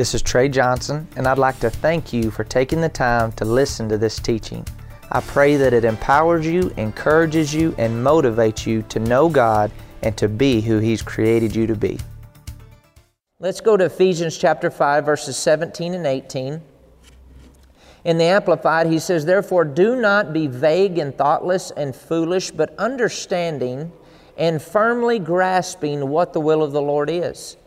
This is Trey Johnson, and I'd like to thank you for taking the time to listen to this teaching. I pray that it empowers you, encourages you, and motivates you to know God and to be who He's created you to be. Let's go to Ephesians chapter 5, verses 17 and 18. In the Amplified, he says, Therefore, do not be vague and thoughtless and foolish, but understanding and firmly grasping what the will of the Lord is.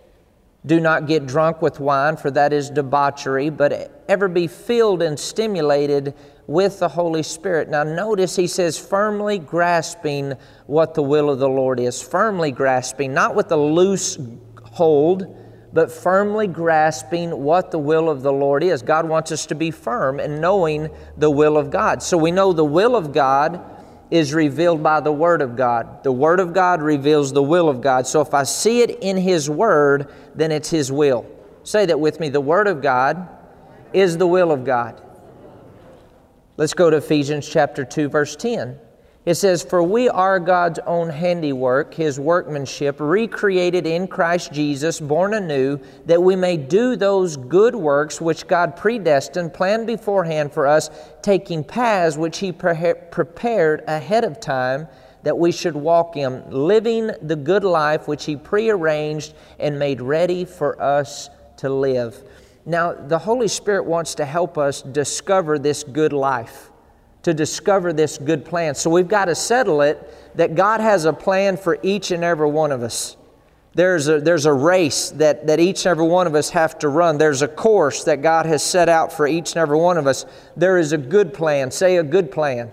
Do not get drunk with wine, for that is debauchery, but ever be filled and stimulated with the Holy Spirit. Now, notice he says, firmly grasping what the will of the Lord is. Firmly grasping, not with a loose hold, but firmly grasping what the will of the Lord is. God wants us to be firm in knowing the will of God. So we know the will of God is revealed by the Word of God. The Word of God reveals the will of God. So if I see it in His Word, then it's His will. Say that with me. The Word of God is the will of God. Let's go to Ephesians chapter 2, verse 10. It says, For we are God's own handiwork, His workmanship, recreated in Christ Jesus, born anew, that we may do those good works which God predestined, planned beforehand for us, taking paths which He pre- prepared ahead of time that we should walk in, living the good life which He prearranged and made ready for us to live. Now, the Holy Spirit wants to help us discover this good life to discover this good plan. So we've got to settle it that God has a plan for each and every one of us. There's a, there's a race that, that each and every one of us have to run. There's a course that God has set out for each and every one of us. There is a good plan. Say a good plan.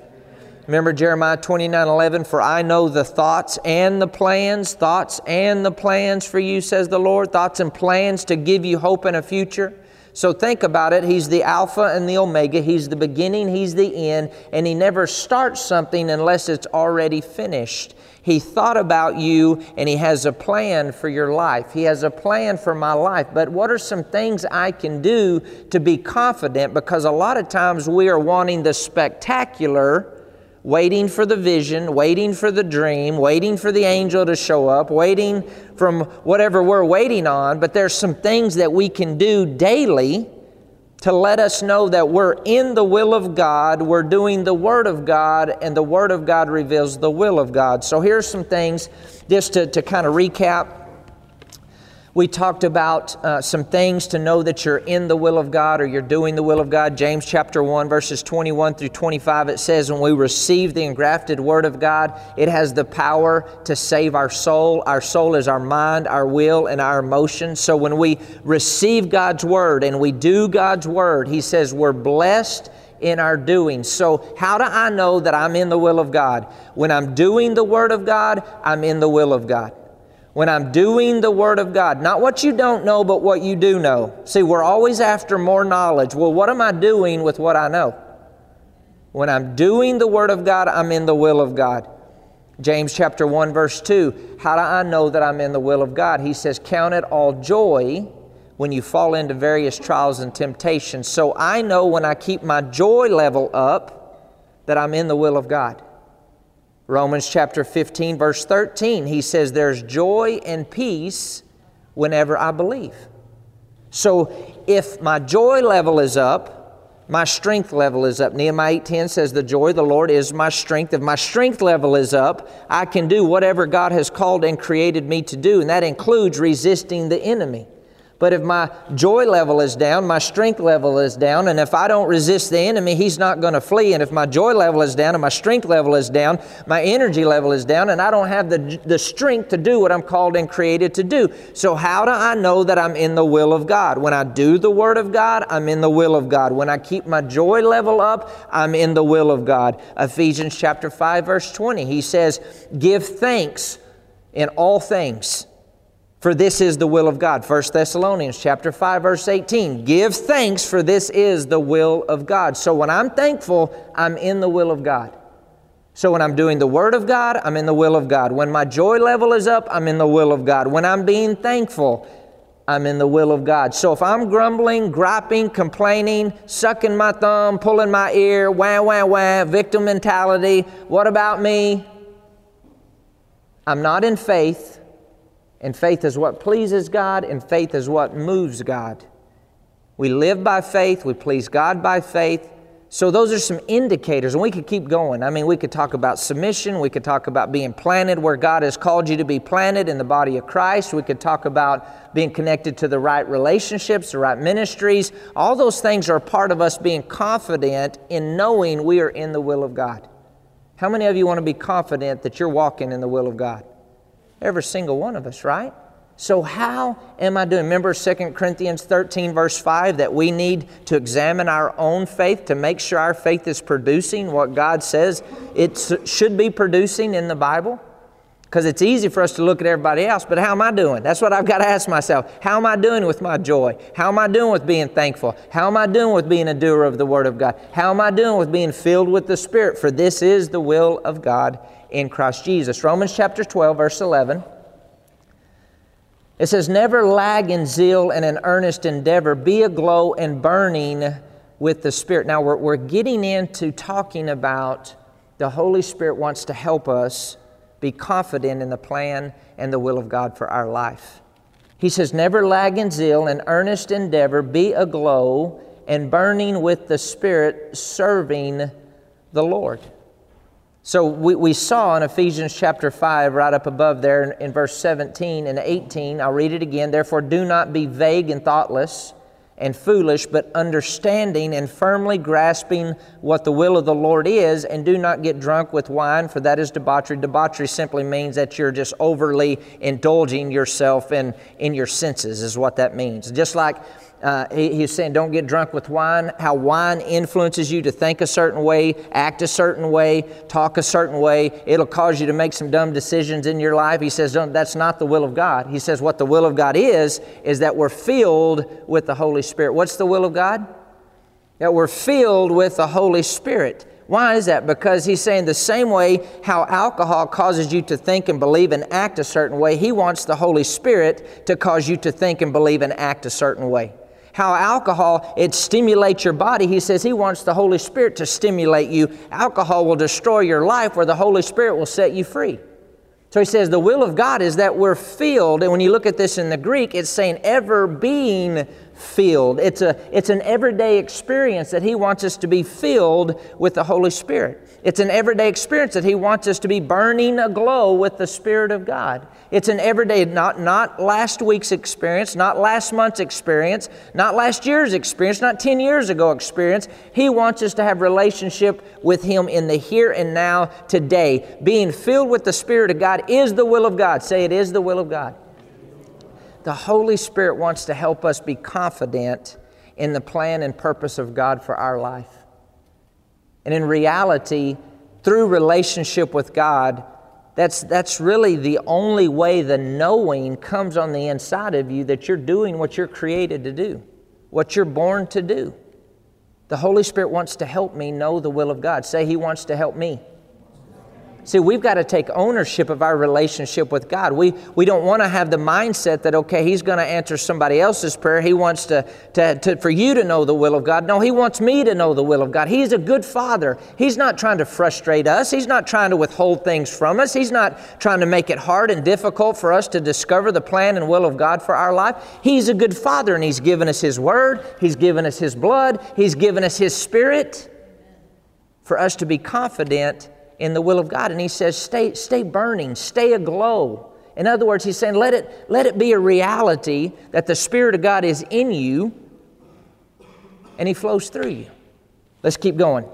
Remember Jeremiah 29 11, for I know the thoughts and the plans, thoughts and the plans for you, says the Lord, thoughts and plans to give you hope and a future. So think about it. He's the Alpha and the Omega. He's the beginning, He's the end, and He never starts something unless it's already finished. He thought about you and He has a plan for your life. He has a plan for my life. But what are some things I can do to be confident? Because a lot of times we are wanting the spectacular waiting for the vision, waiting for the dream, waiting for the angel to show up, waiting from whatever we're waiting on, but there's some things that we can do daily to let us know that we're in the will of God, we're doing the Word of God, and the Word of God reveals the will of God. So here's some things just to, to kind of recap. We talked about uh, some things to know that you're in the will of God or you're doing the will of God. James chapter 1, verses 21 through 25, it says, When we receive the engrafted Word of God, it has the power to save our soul. Our soul is our mind, our will, and our emotions. So when we receive God's Word and we do God's Word, He says we're blessed in our doing. So, how do I know that I'm in the will of God? When I'm doing the Word of God, I'm in the will of God when I'm doing the Word of God. Not what you don't know, but what you do know. See, we're always after more knowledge. Well, what am I doing with what I know? When I'm doing the Word of God, I'm in the will of God. James chapter 1, verse 2. How do I know that I'm in the will of God? He says, Count it all joy when you fall into various trials and temptations. So I know when I keep my joy level up that I'm in the will of God. Romans chapter 15, verse 13, he says, There's joy and peace whenever I believe. So if my joy level is up, my strength level is up. Nehemiah 8:10 says, The joy of the Lord is my strength. If my strength level is up, I can do whatever God has called and created me to do, and that includes resisting the enemy. But if my joy level is down, my strength level is down, and if I don't resist the enemy, he's not going to flee. And if my joy level is down and my strength level is down, my energy level is down, and I don't have the, the strength to do what I'm called and created to do. So, how do I know that I'm in the will of God? When I do the Word of God, I'm in the will of God. When I keep my joy level up, I'm in the will of God. Ephesians chapter 5, verse 20, he says, Give thanks in all things for this is the will of God. 1 Thessalonians chapter 5 verse 18. Give thanks for this is the will of God. So when I'm thankful, I'm in the will of God. So when I'm doing the word of God, I'm in the will of God. When my joy level is up, I'm in the will of God. When I'm being thankful, I'm in the will of God. So if I'm grumbling, griping, complaining, sucking my thumb, pulling my ear, wah, wah, wah, victim mentality, what about me? I'm not in faith. And faith is what pleases God, and faith is what moves God. We live by faith, we please God by faith. So, those are some indicators, and we could keep going. I mean, we could talk about submission, we could talk about being planted where God has called you to be planted in the body of Christ, we could talk about being connected to the right relationships, the right ministries. All those things are part of us being confident in knowing we are in the will of God. How many of you want to be confident that you're walking in the will of God? Every single one of us, right? So, how am I doing? Remember 2 Corinthians 13, verse 5, that we need to examine our own faith to make sure our faith is producing what God says it should be producing in the Bible? Because it's easy for us to look at everybody else, but how am I doing? That's what I've got to ask myself. How am I doing with my joy? How am I doing with being thankful? How am I doing with being a doer of the Word of God? How am I doing with being filled with the Spirit? For this is the will of God in Christ Jesus. Romans chapter 12, verse 11. It says, Never lag in zeal and in earnest endeavor, be aglow and burning with the Spirit. Now, we're, we're getting into talking about the Holy Spirit wants to help us be confident in the plan and the will of God for our life. He says, Never lag in zeal and earnest endeavor, be aglow and burning with the Spirit, serving the Lord. So we, we saw in Ephesians chapter 5, right up above there in, in verse 17 and 18, I'll read it again. Therefore, do not be vague and thoughtless and foolish, but understanding and firmly grasping what the will of the Lord is, and do not get drunk with wine, for that is debauchery. Debauchery simply means that you're just overly indulging yourself in, in your senses, is what that means. Just like uh, he, he's saying, don't get drunk with wine. How wine influences you to think a certain way, act a certain way, talk a certain way. It'll cause you to make some dumb decisions in your life. He says, that's not the will of God. He says, what the will of God is, is that we're filled with the Holy Spirit. What's the will of God? That we're filled with the Holy Spirit. Why is that? Because he's saying the same way how alcohol causes you to think and believe and act a certain way, he wants the Holy Spirit to cause you to think and believe and act a certain way how alcohol it stimulates your body. He says he wants the holy spirit to stimulate you. Alcohol will destroy your life where the holy spirit will set you free. So he says the will of god is that we're filled. And when you look at this in the greek it's saying ever being filled. It's a it's an everyday experience that he wants us to be filled with the holy spirit it's an everyday experience that He wants us to be burning aglow with the Spirit of God. It's an everyday, not, not last week's experience, not last month's experience, not last year's experience, not 10 years ago experience. He wants us to have relationship with Him in the here and now today. Being filled with the Spirit of God is the will of God. Say it is the will of God. The Holy Spirit wants to help us be confident in the plan and purpose of God for our life. And in reality, through relationship with God, that's, that's really the only way the knowing comes on the inside of you that you're doing what you're created to do, what you're born to do. The Holy Spirit wants to help me know the will of God. Say, He wants to help me. See, we've got to take ownership of our relationship with God. We, we don't want to have the mindset that, okay, He's going to answer somebody else's prayer. He wants to, to, to, for you to know the will of God. No, He wants me to know the will of God. He's a good Father. He's not trying to frustrate us, He's not trying to withhold things from us, He's not trying to make it hard and difficult for us to discover the plan and will of God for our life. He's a good Father, and He's given us His Word, He's given us His blood, He's given us His Spirit for us to be confident in the will of God. And he says, stay, stay burning, stay aglow. In other words, he's saying, let it, let it be a reality that the Spirit of God is in you and he flows through you. Let's keep going.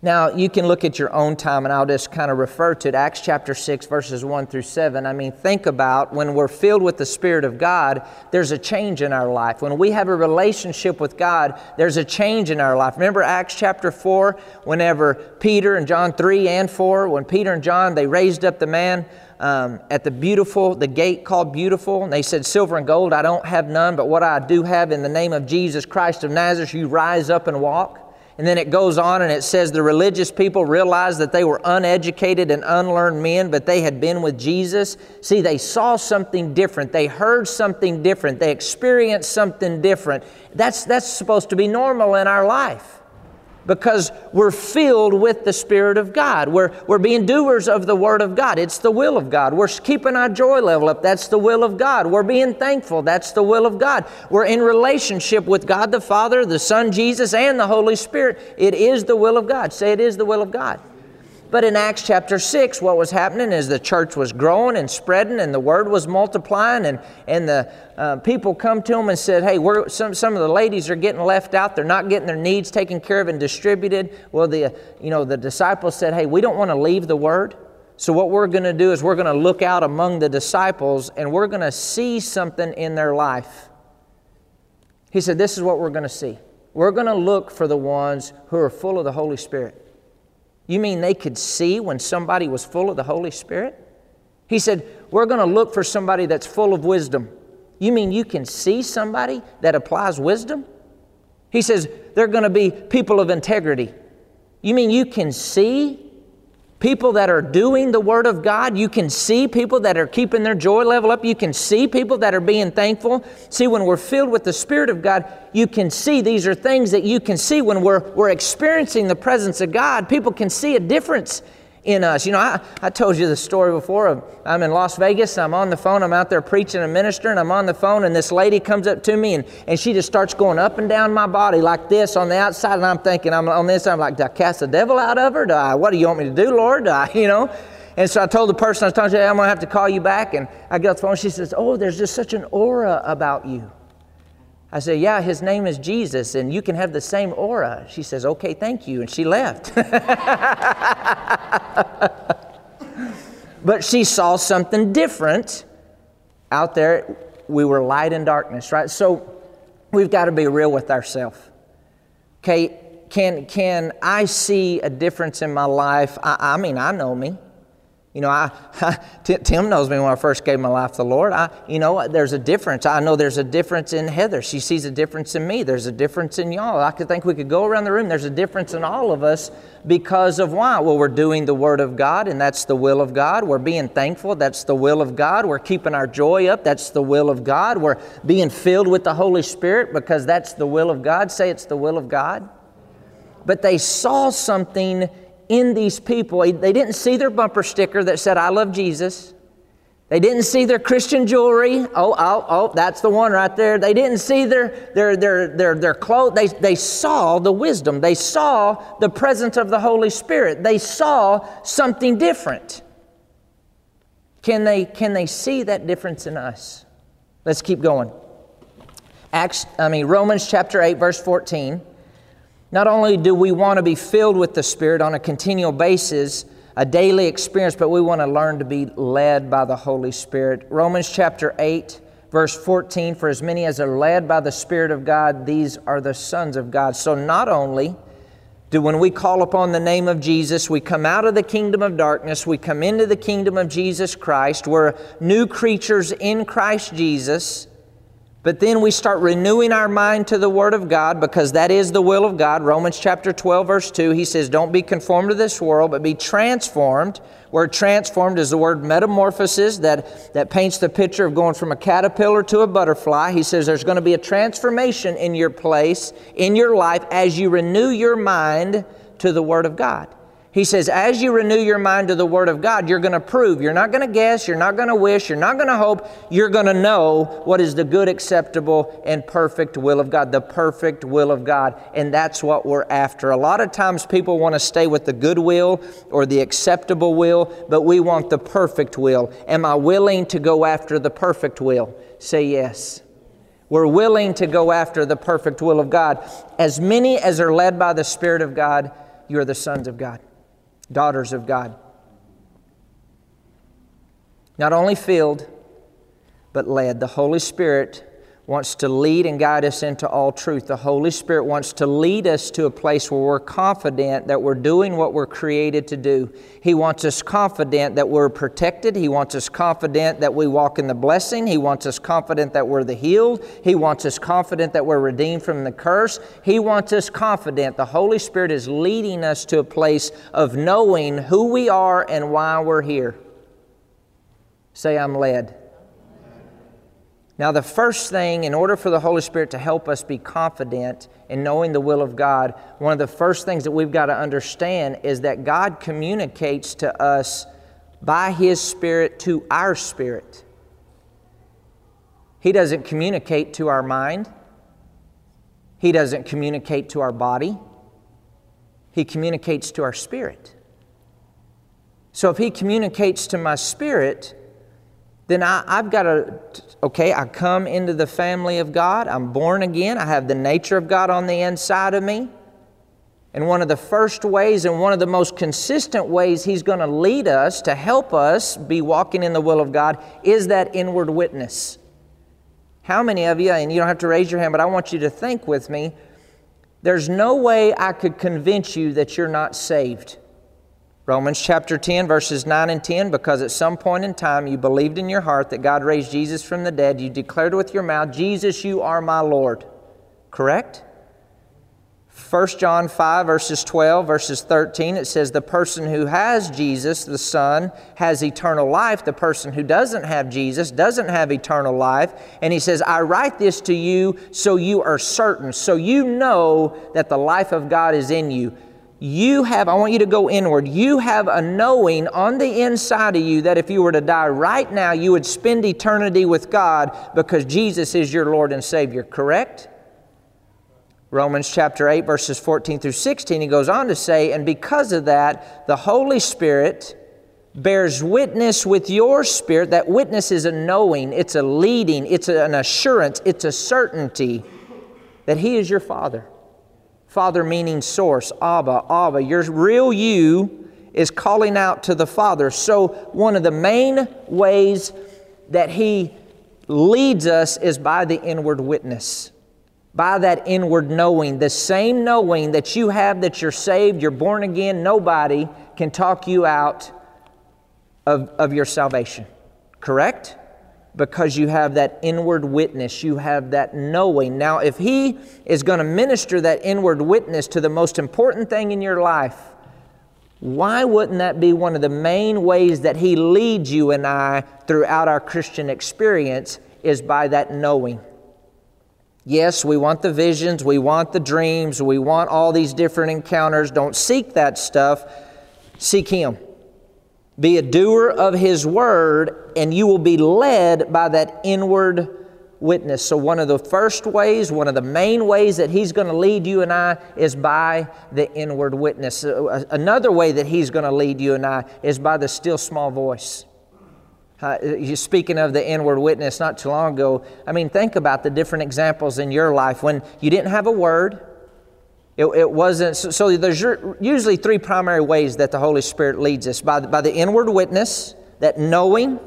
Now, you can look at your own time, and I'll just kind of refer to it. Acts chapter 6, verses 1 through 7. I mean, think about when we're filled with the Spirit of God, there's a change in our life. When we have a relationship with God, there's a change in our life. Remember Acts chapter 4, whenever Peter and John 3 and 4, when Peter and John, they raised up the man um, at the beautiful, the gate called Beautiful, and they said, Silver and gold I don't have none, but what I do have in the name of Jesus Christ of Nazareth, you rise up and walk. And then it goes on and it says the religious people realized that they were uneducated and unlearned men, but they had been with Jesus. See, they saw something different. They heard something different. They experienced something different. That's, that's supposed to be normal in our life. Because we're filled with the Spirit of God. We're, we're being doers of the Word of God. It's the will of God. We're keeping our joy level up. That's the will of God. We're being thankful. That's the will of God. We're in relationship with God the Father, the Son Jesus, and the Holy Spirit. It is the will of God. Say it is the will of God. But in Acts chapter 6, what was happening is the church was growing and spreading and the word was multiplying and, and the uh, people come to them and said, hey, we're, some, some of the ladies are getting left out. They're not getting their needs taken care of and distributed. Well, the, you know, the disciples said, hey, we don't want to leave the word. So what we're going to do is we're going to look out among the disciples and we're going to see something in their life. He said, this is what we're going to see. We're going to look for the ones who are full of the Holy Spirit. You mean they could see when somebody was full of the Holy Spirit? He said, We're going to look for somebody that's full of wisdom. You mean you can see somebody that applies wisdom? He says, They're going to be people of integrity. You mean you can see people that are doing the Word of God. You can see people that are keeping their joy level up. You can see people that are being thankful. See, when we're filled with the Spirit of God, you can see these are things that you can see when we're, we're experiencing the presence of God. People can see a difference in us. You know, I, I told you the story before of I'm in Las Vegas, I'm on the phone, I'm out there preaching and ministering, I'm on the phone, and this lady comes up to me and, and she just starts going up and down my body like this on the outside, and I'm thinking, I'm on this, I'm like, do I cast the devil out of her? Do I, what do you want me to do, Lord? Do I, you know? And so I told the person I was talking to, I'm going to have to call you back. And I get off the phone. She says, Oh, there's just such an aura about you. I said, Yeah, his name is Jesus, and you can have the same aura. She says, Okay, thank you. And she left. but she saw something different out there. We were light and darkness, right? So we've got to be real with ourselves. Okay, can, can I see a difference in my life? I, I mean, I know me. You know, I, Tim knows me when I first gave my life to the Lord. I, you know, there's a difference. I know there's a difference in Heather. She sees a difference in me. There's a difference in y'all. I could think we could go around the room. There's a difference in all of us because of why? Well, we're doing the Word of God, and that's the will of God. We're being thankful. That's the will of God. We're keeping our joy up. That's the will of God. We're being filled with the Holy Spirit because that's the will of God. Say it's the will of God. But they saw something in these people. They didn't see their bumper sticker that said, I love Jesus. They didn't see their Christian jewelry. Oh, oh, oh, that's the one right there. They didn't see their, their, their, their, their clothes. They, they saw the wisdom. They saw the presence of the Holy Spirit. They saw something different. Can they, can they see that difference in us? Let's keep going. Acts, I mean, Romans chapter 8, verse 14. Not only do we want to be filled with the Spirit on a continual basis, a daily experience, but we want to learn to be led by the Holy Spirit. Romans chapter 8, verse 14 For as many as are led by the Spirit of God, these are the sons of God. So not only do when we call upon the name of Jesus, we come out of the kingdom of darkness, we come into the kingdom of Jesus Christ, we're new creatures in Christ Jesus. But then we start renewing our mind to the Word of God because that is the will of God. Romans chapter 12, verse 2, he says, Don't be conformed to this world, but be transformed. Word transformed is the word metamorphosis that, that paints the picture of going from a caterpillar to a butterfly. He says there's going to be a transformation in your place, in your life, as you renew your mind to the Word of God. He says, as you renew your mind to the Word of God, you're going to prove. You're not going to guess. You're not going to wish. You're not going to hope. You're going to know what is the good, acceptable, and perfect will of God, the perfect will of God. And that's what we're after. A lot of times people want to stay with the good will or the acceptable will, but we want the perfect will. Am I willing to go after the perfect will? Say yes. We're willing to go after the perfect will of God. As many as are led by the Spirit of God, you are the sons of God daughters of God. Not only filled, but led. The Holy Spirit wants to lead and guide us into all truth. The Holy Spirit wants to lead us to a place where we're confident that we're doing what we're created to do. He wants us confident that we're protected. He wants us confident that we walk in the blessing. He wants us confident that we're the healed. He wants us confident that we're redeemed from the curse. He wants us confident. The Holy Spirit is leading us to a place of knowing who we are and why we're here. Say, I'm led. Now, the first thing, in order for the Holy Spirit to help us be confident in knowing the will of God, one of the first things that we've got to understand is that God communicates to us by His Spirit to our spirit. He doesn't communicate to our mind, He doesn't communicate to our body, He communicates to our spirit. So if He communicates to my spirit, then I, have got to, okay, I come into the family of God. I'm born again. I have the nature of God on the inside of me. And one of the first ways and one of the most consistent ways He's going to lead us to help us be walking in the will of God is that inward witness. How many of you, and you don't have to raise your hand, but I want you to think with me, there's no way I could convince you that you're not saved. Romans chapter 10, verses 9 and 10 because at some point in time you believed in your heart that God raised Jesus from the dead. You declared with your mouth, Jesus, you are my Lord. Correct? 1 John 5, verses 12, verses 13, it says, The person who has Jesus, the Son, has eternal life. The person who doesn't have Jesus doesn't have eternal life. And he says, I write this to you so you are certain, so you know that the life of God is in you you have, I want you to go inward, you have a knowing on the inside of you that if you were to die right now, you would spend eternity with God because Jesus is your Lord and Savior, correct? Romans chapter 8, verses 14 through 16, he goes on to say, And because of that, the Holy Spirit bears witness with your spirit. That witness is a knowing, it's a leading, it's an assurance, it's a certainty that He is your Father. Father meaning source, Abba, Abba. Your real you is calling out to the Father. So, one of the main ways that He leads us is by the inward witness, by that inward knowing. The same knowing that you have that you're saved, you're born again, nobody can talk you out of, of your salvation. Correct? Because you have that inward witness, you have that knowing. Now, if He is going to minister that inward witness to the most important thing in your life, why wouldn't that be one of the main ways that He leads you and I throughout our Christian experience? Is by that knowing. Yes, we want the visions, we want the dreams, we want all these different encounters. Don't seek that stuff, seek Him. Be a doer of His word, and you will be led by that inward witness. So, one of the first ways, one of the main ways that He's going to lead you and I is by the inward witness. Uh, another way that He's going to lead you and I is by the still small voice. Uh, speaking of the inward witness not too long ago. I mean, think about the different examples in your life when you didn't have a word, it, it wasn't, so, so there's usually three primary ways that the Holy Spirit leads us by the, by the inward witness, that knowing,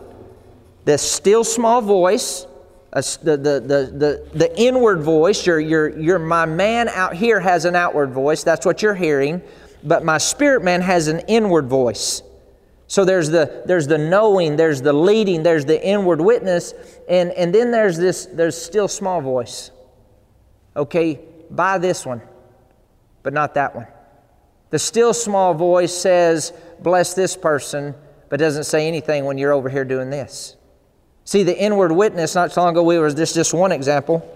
the still small voice, the, the, the, the, the inward voice, your, your, your, my man out here has an outward voice, that's what you're hearing, but my spirit man has an inward voice. So there's the, there's the knowing, there's the leading, there's the inward witness, and, and then there's this, there's still small voice. Okay, buy this one but not that one. The still small voice says, Bless this person, but doesn't say anything when you're over here doing this. See, the inward witness, not so long ago, we were just, just one example.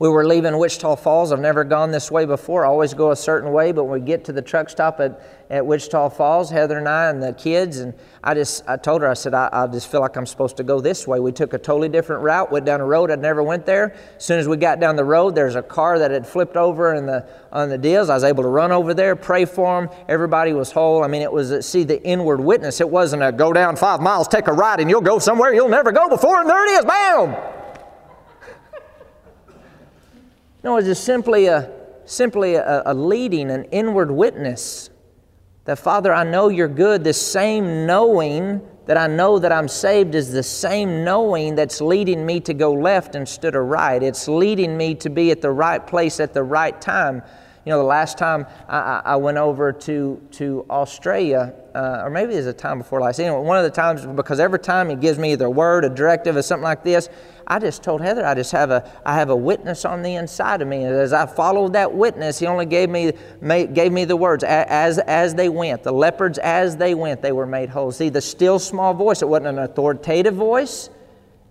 We were leaving Wichita Falls. I've never gone this way before. I always go a certain way, but when we get to the truck stop at, at Wichita Falls, Heather and I and the kids, and I just I told her, I said, I, I just feel like I'm supposed to go this way. We took a totally different route, went down a road I'd never went there. As soon as we got down the road, there's a car that had flipped over in the on the deals. I was able to run over there, pray for them. Everybody was whole. I mean, it was see the inward witness. It wasn't a go down five miles, take a ride, and you'll go somewhere you'll never go before, and there it is, bam. No, it's just simply a simply a, a leading, an inward witness. That Father, I know you're good. This same knowing that I know that I'm saved is the same knowing that's leading me to go left instead of right. It's leading me to be at the right place at the right time. You know, the last time I, I went over to, to Australia, uh, or maybe it was a time before last. Anyway, one of the times, because every time he gives me either a word, a directive, or something like this, I just told Heather, I just have a, I have a witness on the inside of me. And as I followed that witness, he only gave me, made, gave me the words as, as they went. The lepers, as they went, they were made whole. See, the still small voice, it wasn't an authoritative voice.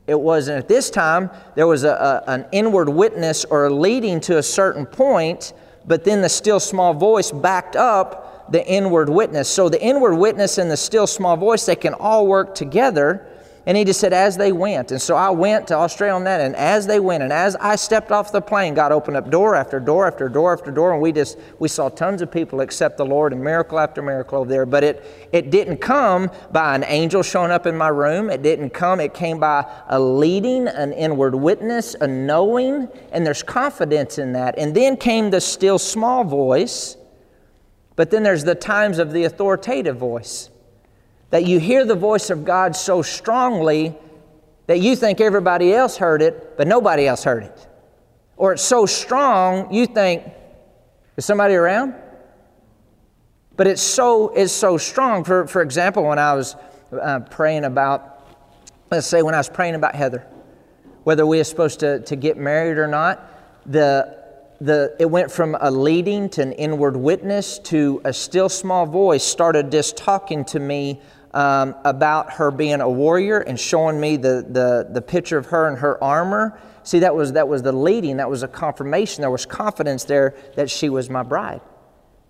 It wasn't at this time, there was a, a, an inward witness or leading to a certain point, but then the still small voice backed up the inward witness. So the inward witness and the still small voice, they can all work together and he just said, as they went. And so I went to Australia on that, and as they went, and as I stepped off the plane, God opened up door after door after door after door, and we just we saw tons of people accept the Lord and miracle after miracle over there. But it it didn't come by an angel showing up in my room. It didn't come, it came by a leading, an inward witness, a knowing, and there's confidence in that. And then came the still small voice, but then there's the times of the authoritative voice that you hear the voice of God so strongly that you think everybody else heard it, but nobody else heard it. Or it's so strong you think, is somebody around? But it's so, it's so strong. For, for example, when I was uh, praying about, let's say when I was praying about Heather, whether we are supposed to, to get married or not, the, the, it went from a leading to an inward witness to a still small voice started just talking to me um, about her being a warrior and showing me the, the, the picture of her and her armor. See, that was, that was the leading, that was a confirmation. There was confidence there that she was my bride.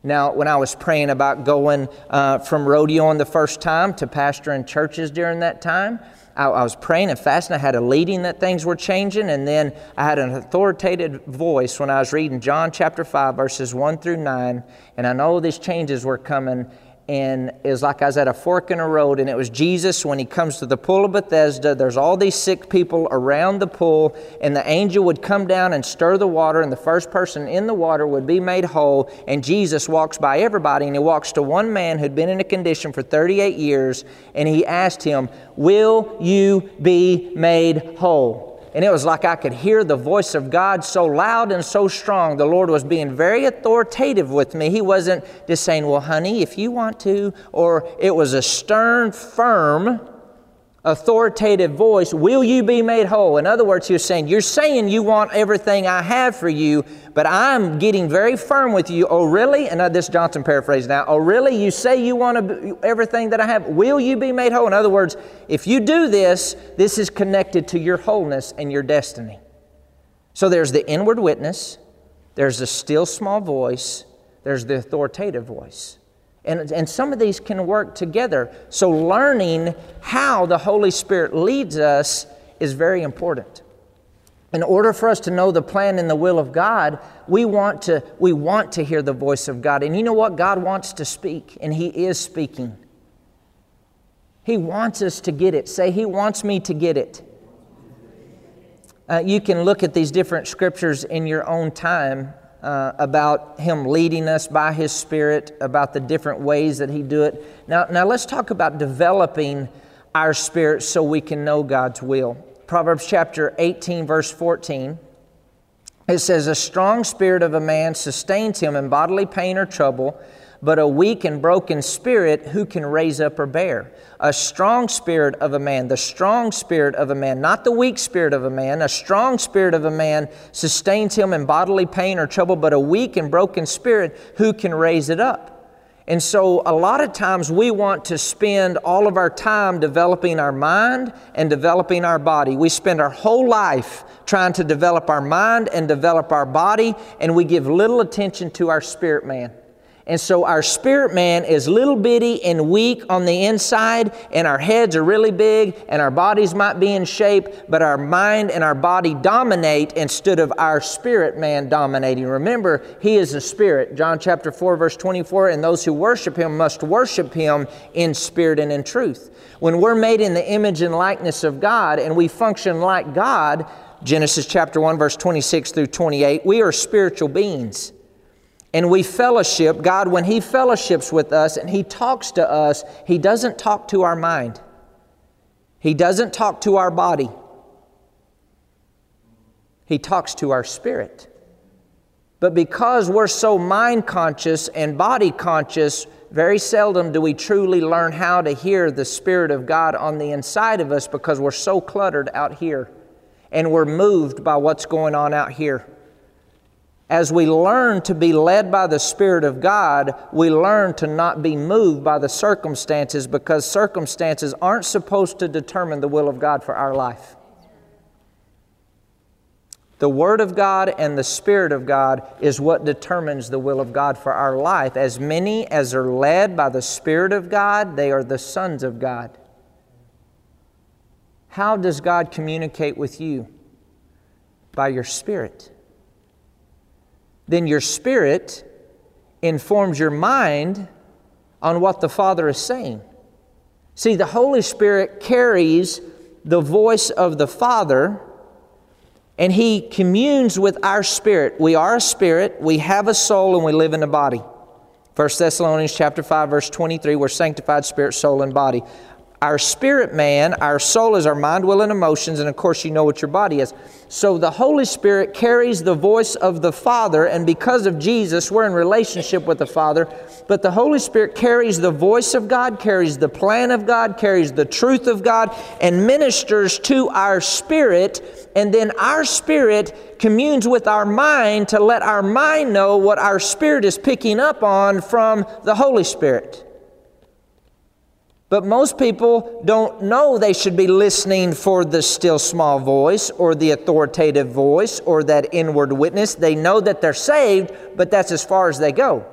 Now, when I was praying about going uh, from rodeoing the first time to pastoring churches during that time, I, I, was praying and fasting. I had a leading that things were changing, and then I had an authoritative voice when I was reading John chapter 5, verses 1 through 9. And I know these changes were coming, and it was like I was at a fork in a road, and it was Jesus when he comes to the pool of Bethesda. There's all these sick people around the pool, and the angel would come down and stir the water, and the first person in the water would be made whole. And Jesus walks by everybody, and he walks to one man who'd been in a condition for 38 years, and he asked him, Will you be made whole? And it was like I could hear the voice of God so loud and so strong. The Lord was being very authoritative with me. He wasn't just saying, Well, honey, if you want to, or it was a stern, firm, authoritative voice, Will you be made whole? In other words, he was saying, You're saying you want everything I have for you, but I'm getting very firm with you. Oh, really? And uh, this Johnson paraphrase now. Oh, really? You say you want everything that I have? Will you be made whole? In other words, if you do this, this is connected to your wholeness and your destiny. So there's the inward witness, there's the still small voice, there's the authoritative voice. And, and some of these can work together. So, learning how the Holy Spirit leads us is very important. In order for us to know the plan and the will of God, we want to, we want to hear the voice of God. And you know what? God wants to speak, and He is speaking. He wants us to get it. Say, He wants me to get it. Uh, you can look at these different scriptures in your own time uh, about Him leading us by His Spirit, about the different ways that He do it. Now, now let's talk about developing our spirit so we can know God's will. Proverbs chapter 18, verse 14. It says, A strong spirit of a man sustains him in bodily pain or trouble, but a weak and broken spirit who can raise up or bear? A strong spirit of a man, the strong spirit of a man, not the weak spirit of a man, a strong spirit of a man sustains him in bodily pain or trouble, but a weak and broken spirit who can raise it up? And so, a lot of times, we want to spend all of our time developing our mind and developing our body. We spend our whole life trying to develop our mind and develop our body, and we give little attention to our spirit man. And so our spirit man is little bitty and weak on the inside, and our heads are really big, and our bodies might be in shape, but our mind and our body dominate instead of our spirit man dominating. Remember, he is a spirit. John chapter 4, verse 24, and those who worship him must worship him in spirit and in truth. When we're made in the image and likeness of God and we function like God, Genesis chapter 1, verse 26 through 28, we are spiritual beings and we fellowship, God, when He fellowships with us and He talks to us, He doesn't talk to our mind. He doesn't talk to our body. He talks to our spirit. But because we're so mind conscious and body conscious, very seldom do we truly learn how to hear the Spirit of God on the inside of us because we're so cluttered out here and we're moved by what's going on out here. As we learn to be led by the Spirit of God, we learn to not be moved by the circumstances because circumstances aren't supposed to determine the will of God for our life. The Word of God and the Spirit of God is what determines the will of God for our life. As many as are led by the Spirit of God, they are the sons of God. How does God communicate with you? By your spirit. Then your spirit informs your mind on what the Father is saying. See, the Holy Spirit carries the voice of the Father and He communes with our spirit. We are a spirit, we have a soul, and we live in a body. 1 Thessalonians chapter 5, verse 23, we're sanctified spirit, soul, and body. Our spirit man, our soul is our mind, will, and emotions, and of course, you know what your body is. So the Holy Spirit carries the voice of the Father, and because of Jesus, we're in relationship with the Father. But the Holy Spirit carries the voice of God, carries the plan of God, carries the truth of God, and ministers to our spirit. And then our spirit communes with our mind to let our mind know what our spirit is picking up on from the Holy Spirit. But most people don't know they should be listening for the still small voice or the authoritative voice or that inward witness. They know that they're saved, but that's as far as they go.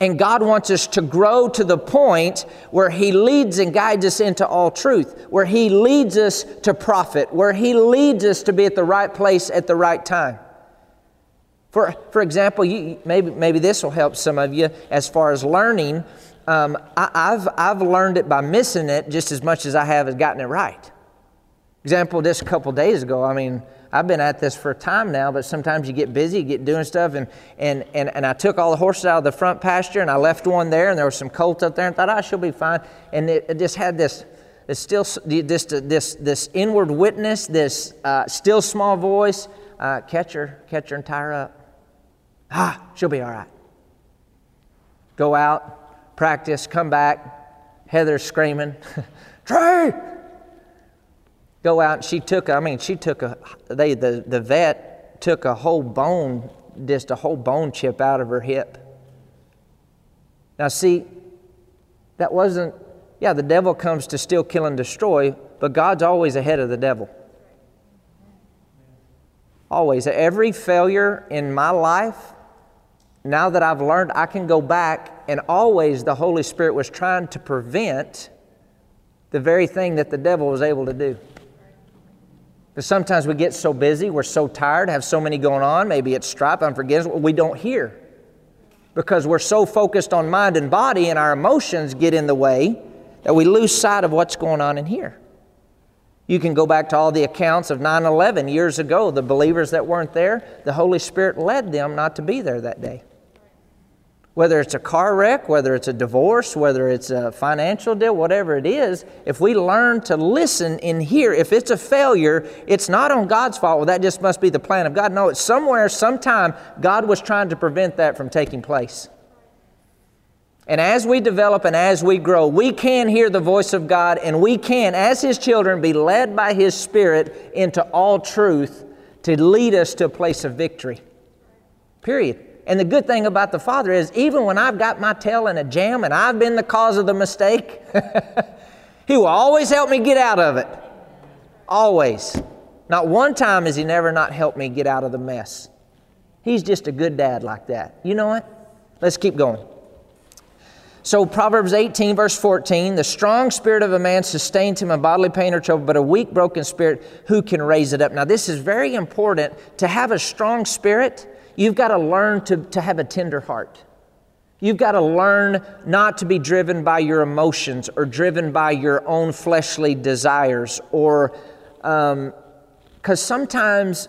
And God wants us to grow to the point where He leads and guides us into all truth, where He leads us to profit, where He leads us to be at the right place at the right time. For, for example, you, maybe, maybe this will help some of you as far as learning um, I, have I've learned it by missing it just as much as I have gotten it right. Example, just a couple days ago, I mean, I've been at this for a time now, but sometimes you get busy, you get doing stuff, and, and, and, and I took all the horses out of the front pasture and I left one there, and there were some colts up there, and thought, oh, she'll be fine. And it, it just had this, it's still this, this, this inward witness, this uh, still small voice, uh, catch her, catch her and tie her up. Ah, she'll be all right. Go out, practice, come back. Heather's screaming, Trey! Go out. She took, I mean, she took a, they, the, the vet took a whole bone, just a whole bone chip out of her hip. Now, see, that wasn't, yeah, the devil comes to steal, kill, and destroy, but God's always ahead of the devil. Always. Every failure in my life, now that I've learned, I can go back and always the Holy Spirit was trying to prevent the very thing that the devil was able to do. Because sometimes we get so busy, we're so tired, have so many going on, maybe it's strife, unforgiveness, we don't hear. Because we're so focused on mind and body and our emotions get in the way that we lose sight of what's going on in here. You can go back to all the accounts of 9 11 years ago. The believers that weren't there, the Holy Spirit led them not to be there that day whether it's a car wreck, whether it's a divorce, whether it's a financial deal, whatever it is, if we learn to listen and hear, if it's a failure, it's not on God's fault. Well, that just must be the plan of God. No, it's somewhere, sometime, God was trying to prevent that from taking place. And as we develop and as we grow, we can hear the voice of God and we can, as His children, be led by His Spirit into all truth to lead us to a place of victory. Period. And the good thing about the Father is, even when I've got my tail in a jam and I've been the cause of the mistake, He will always help me get out of it. Always. Not one time has He never not helped me get out of the mess. He's just a good dad like that. You know what? Let's keep going. So, Proverbs 18, verse 14 the strong spirit of a man sustains him in bodily pain or trouble, but a weak, broken spirit, who can raise it up? Now, this is very important to have a strong spirit You've got to learn to, to have a tender heart. You've got to learn not to be driven by your emotions or driven by your own fleshly desires or because um, sometimes,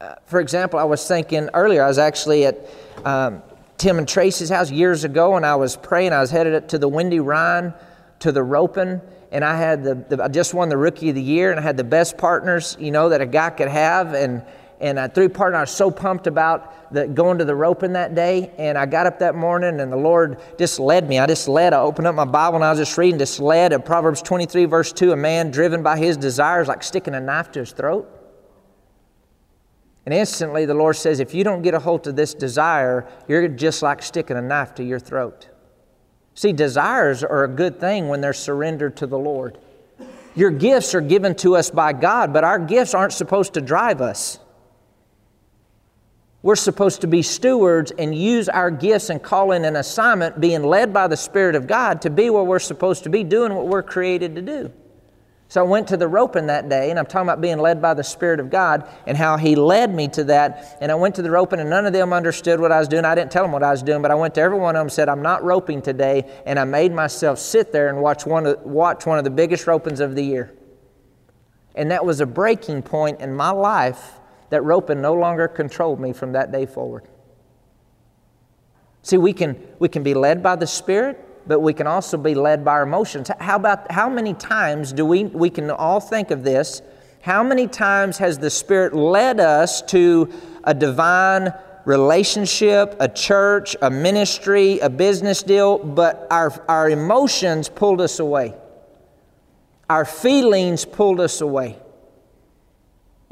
uh, for example, I was thinking earlier, I was actually at um, Tim and Tracy's house years ago and I was praying. I was headed up to the Windy Ryon to the roping and I had the, the I just won the rookie of the year and I had the best partners, you know, that a guy could have and and I three partner. I was so pumped about the, going to the roping that day. And I got up that morning, and the Lord just led me. I just led. I opened up my Bible, and I was just reading. Just led. In Proverbs 23, verse 2, a man driven by his desires, like sticking a knife to his throat. And instantly, the Lord says, if you don't get a hold of this desire, you're just like sticking a knife to your throat. See, desires are a good thing when they're surrendered to the Lord. Your gifts are given to us by God, but our gifts aren't supposed to drive us. We're supposed to be stewards and use our gifts and calling and assignment, being led by the Spirit of God, to be where we're supposed to be, doing what we're created to do. So I went to the roping that day, and I'm talking about being led by the Spirit of God and how He led me to that. And I went to the roping, and none of them understood what I was doing. I didn't tell them what I was doing, but I went to every one of them and said, I'm not roping today. And I made myself sit there and watch one of, watch one of the biggest ropings of the year. And that was a breaking point in my life that roping no longer controlled me from that day forward. See, we can, we can be led by the Spirit but we can also be led by our emotions. How about how many times do we we can all think of this? How many times has the Spirit led us to a divine relationship, a church, a ministry, a business deal, but our, our emotions pulled us away? Our feelings pulled us away.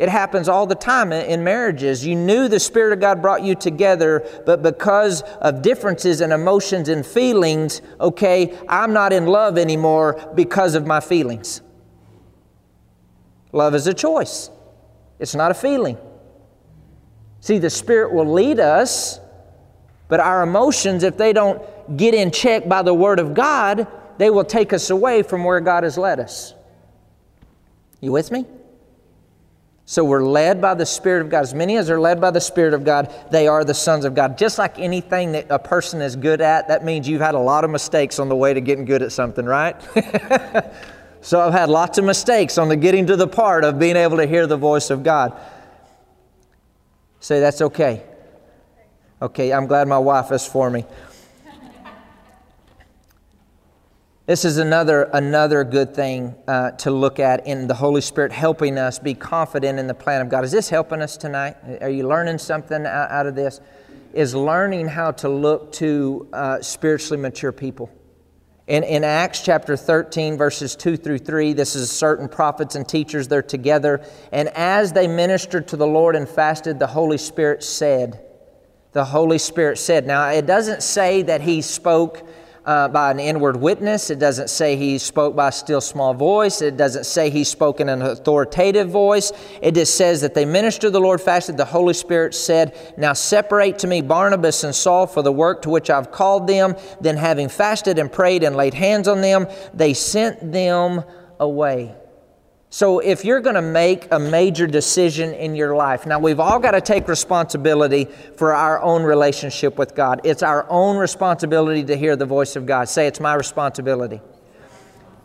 It happens all the time in marriages. You knew the Spirit of God brought you together, but because of differences in emotions and feelings, okay, I'm not in love anymore because of my feelings. Love is a choice, it's not a feeling. See, the Spirit will lead us, but our emotions, if they don't get in check by the Word of God, they will take us away from where God has led us. You with me? So we're led by the Spirit of God. As many as are led by the Spirit of God, they are the sons of God. Just like anything that a person is good at, that means you've had a lot of mistakes on the way to getting good at something, right? so I've had lots of mistakes on the getting to the part of being able to hear the voice of God. Say that's okay. Okay, I'm glad my wife is for me. This is another, another good thing uh, to look at in the Holy Spirit helping us be confident in the plan of God. Is this helping us tonight? Are you learning something out of this? Is learning how to look to uh, spiritually mature people. In, in Acts chapter 13, verses 2 through 3, this is certain prophets and teachers, they're together. And as they ministered to the Lord and fasted, the Holy Spirit said, The Holy Spirit said. Now, it doesn't say that He spoke uh, by an inward witness. It doesn't say he spoke by a still small voice. It doesn't say he spoke in an authoritative voice. It just says that they ministered the Lord fasted. The Holy Spirit said, Now separate to me Barnabas and Saul for the work to which I've called them. Then, having fasted and prayed and laid hands on them, they sent them away. So, if you're going to make a major decision in your life, now we've all got to take responsibility for our own relationship with God. It's our own responsibility to hear the voice of God. Say, it's my responsibility.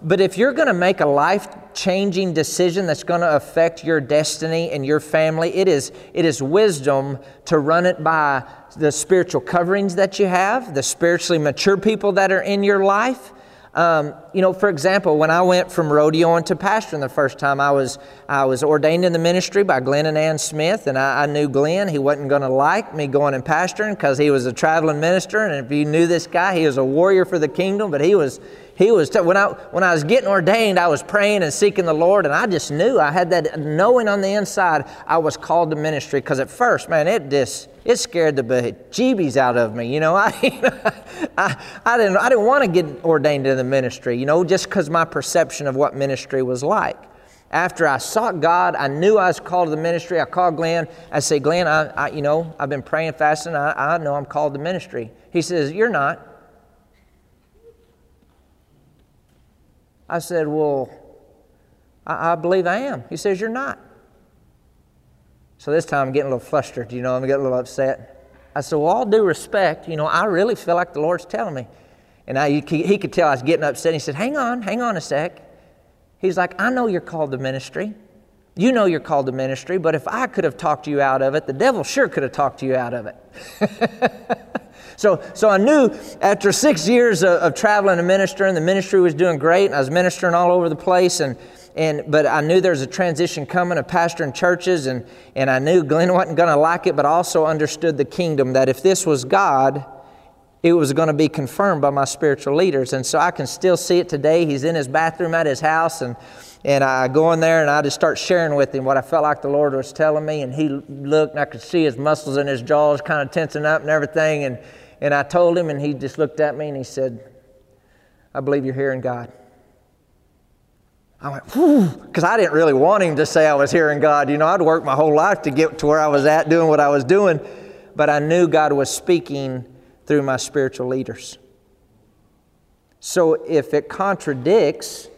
But if you're going to make a life changing decision that's going to affect your destiny and your family, it is, it is wisdom to run it by the spiritual coverings that you have, the spiritually mature people that are in your life, um, you know, for example, when I went from rodeoing to pastoring the first time, I was I was ordained in the ministry by Glenn and Ann Smith, and I, I knew Glenn. He wasn't going to like me going and pastoring because he was a traveling minister, and if you knew this guy, he was a warrior for the kingdom. But he was he was t- when I when I was getting ordained, I was praying and seeking the Lord, and I just knew I had that knowing on the inside I was called to ministry. Because at first, man, it just it scared the bejeebies out of me. You know, I, I, I didn't, I didn't want to get ordained in the ministry, you know, just because my perception of what ministry was like. After I sought God, I knew I was called to the ministry. I called Glenn. I said, Glenn, I, I you know, I've been praying, fasting. I, I know I'm called to ministry. He says, You're not. I said, Well, I, I believe I am. He says, You're not. So this time I'm getting a little flustered, you know, I'm getting a little upset. I said, Well, all due respect, you know, I really feel like the Lord's telling me. And I, he could tell I was getting upset. He said, Hang on, hang on a sec. He's like, I know you're called to ministry. You know you're called to ministry, but if I could have talked you out of it, the devil sure could have talked you out of it. so, so I knew after six years of, of traveling and ministering, the ministry was doing great, and I was ministering all over the place. And and but I knew there was a transition coming of pastoring churches, and and I knew Glenn wasn't going to like it, but also understood the kingdom that if this was God, it was going to be confirmed by my spiritual leaders, and so I can still see it today. He's in his bathroom at his house, and and I go in there and I just start sharing with him what I felt like the Lord was telling me, and he looked, and I could see his muscles in his jaws kind of tensing up and everything, and and I told him, and he just looked at me and he said, "I believe you're hearing God." I went, whew, because I didn't really want him to say I was hearing God. You know, I'd worked my whole life to get to where I was at doing what I was doing. but I knew God was speaking through my spiritual leaders. So if it contradicts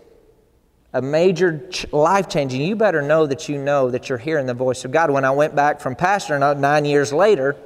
a major life changing, you better know that you know that you're hearing the voice of God. When I went back from pastoring nine years later,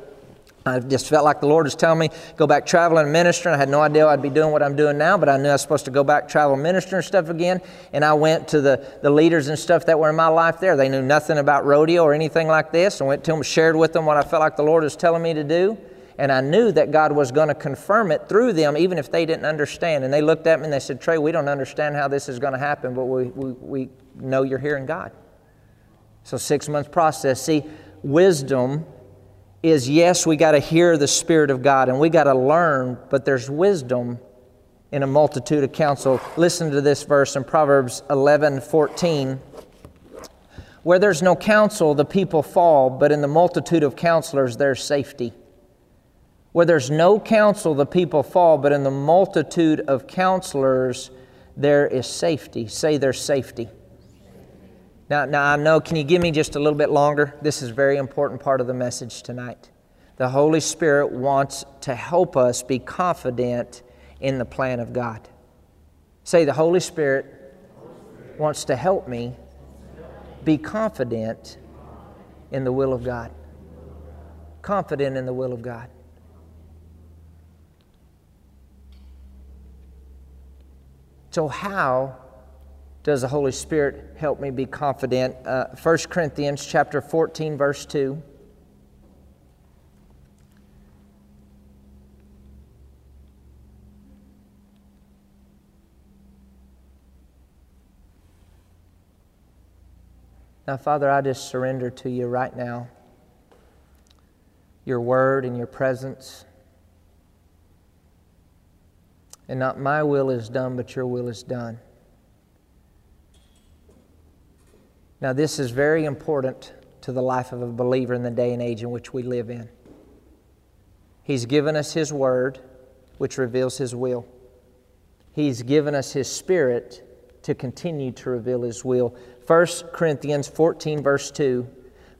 I just felt like the Lord was telling me, go back traveling and ministering. I had no idea I'd be doing what I'm doing now, but I knew I was supposed to go back travel ministering and stuff again. And I went to the, the leaders and stuff that were in my life there. They knew nothing about rodeo or anything like this. I went to them, shared with them what I felt like the Lord was telling me to do. And I knew that God was going to confirm it through them, even if they didn't understand. And they looked at me and they said, Trey, we don't understand how this is going to happen, but we, we, we know you're hearing God. So, six months process. See, wisdom is yes, we got to hear the Spirit of God and we got to learn, but there's wisdom in a multitude of counsel. Listen to this verse in Proverbs 11 14. Where there's no counsel, the people fall, but in the multitude of counselors, there's safety. Where there's no counsel, the people fall, but in the multitude of counselors, there is safety. Say there's safety. Now, now, I know, can you give me just a little bit longer? This is a very important part of the message tonight. The Holy Spirit wants to help us be confident in the plan of God. Say, the Holy Spirit wants to help me be confident in the will of God. Confident in the will of God. So, how does the Holy Spirit help me be confident? Uh, 1 Corinthians chapter 14, verse 2. Now, Father, I just surrender to you right now your word and your presence. And not my will is done, but your will is done. Now, this is very important to the life of a believer in the day and age in which we live in. He's given us His Word, which reveals His will. He's given us His Spirit to continue to reveal His will. 1 Corinthians 14, verse 2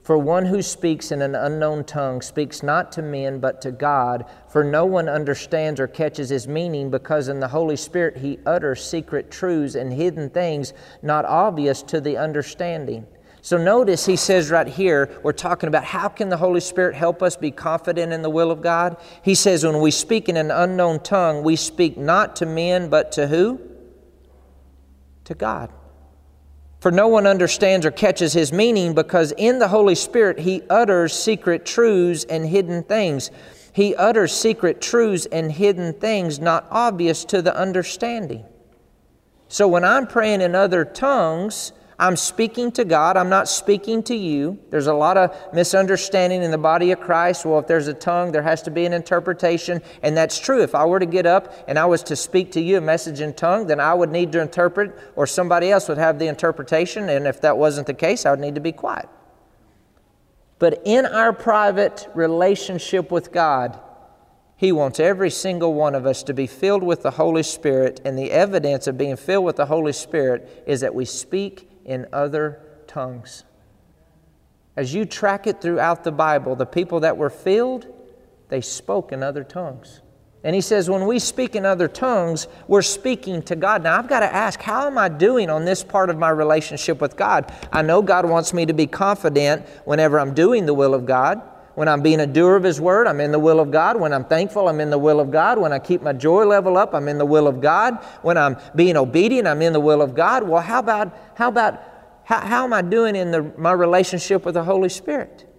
For one who speaks in an unknown tongue speaks not to men but to God, for no one understands or catches his meaning, because in the Holy Spirit he utters secret truths and hidden things not obvious to the understanding. So notice he says right here, we're talking about how can the Holy Spirit help us be confident in the will of God? He says, when we speak in an unknown tongue, we speak not to men, but to who? To God. For no one understands or catches his meaning because in the Holy Spirit he utters secret truths and hidden things. He utters secret truths and hidden things not obvious to the understanding. So when I'm praying in other tongues, I'm speaking to God. I'm not speaking to you. There's a lot of misunderstanding in the body of Christ. Well, if there's a tongue, there has to be an interpretation. And that's true. If I were to get up and I was to speak to you a message in tongue, then I would need to interpret, or somebody else would have the interpretation. And if that wasn't the case, I would need to be quiet. But in our private relationship with God, He wants every single one of us to be filled with the Holy Spirit, and the evidence of being filled with the Holy Spirit is that we speak in other tongues. As you track it throughout the Bible, the people that were filled, they spoke in other tongues. And he says, when we speak in other tongues, we're speaking to God. Now, I've got to ask, how am I doing on this part of my relationship with God? I know God wants me to be confident whenever I'm doing the will of God. When I'm being a doer of His Word, I'm in the will of God. When I'm thankful, I'm in the will of God. When I keep my joy level up, I'm in the will of God. When I'm being obedient, I'm in the will of God. Well, how about, how about, how, how am I doing in the, my relationship with the Holy Spirit?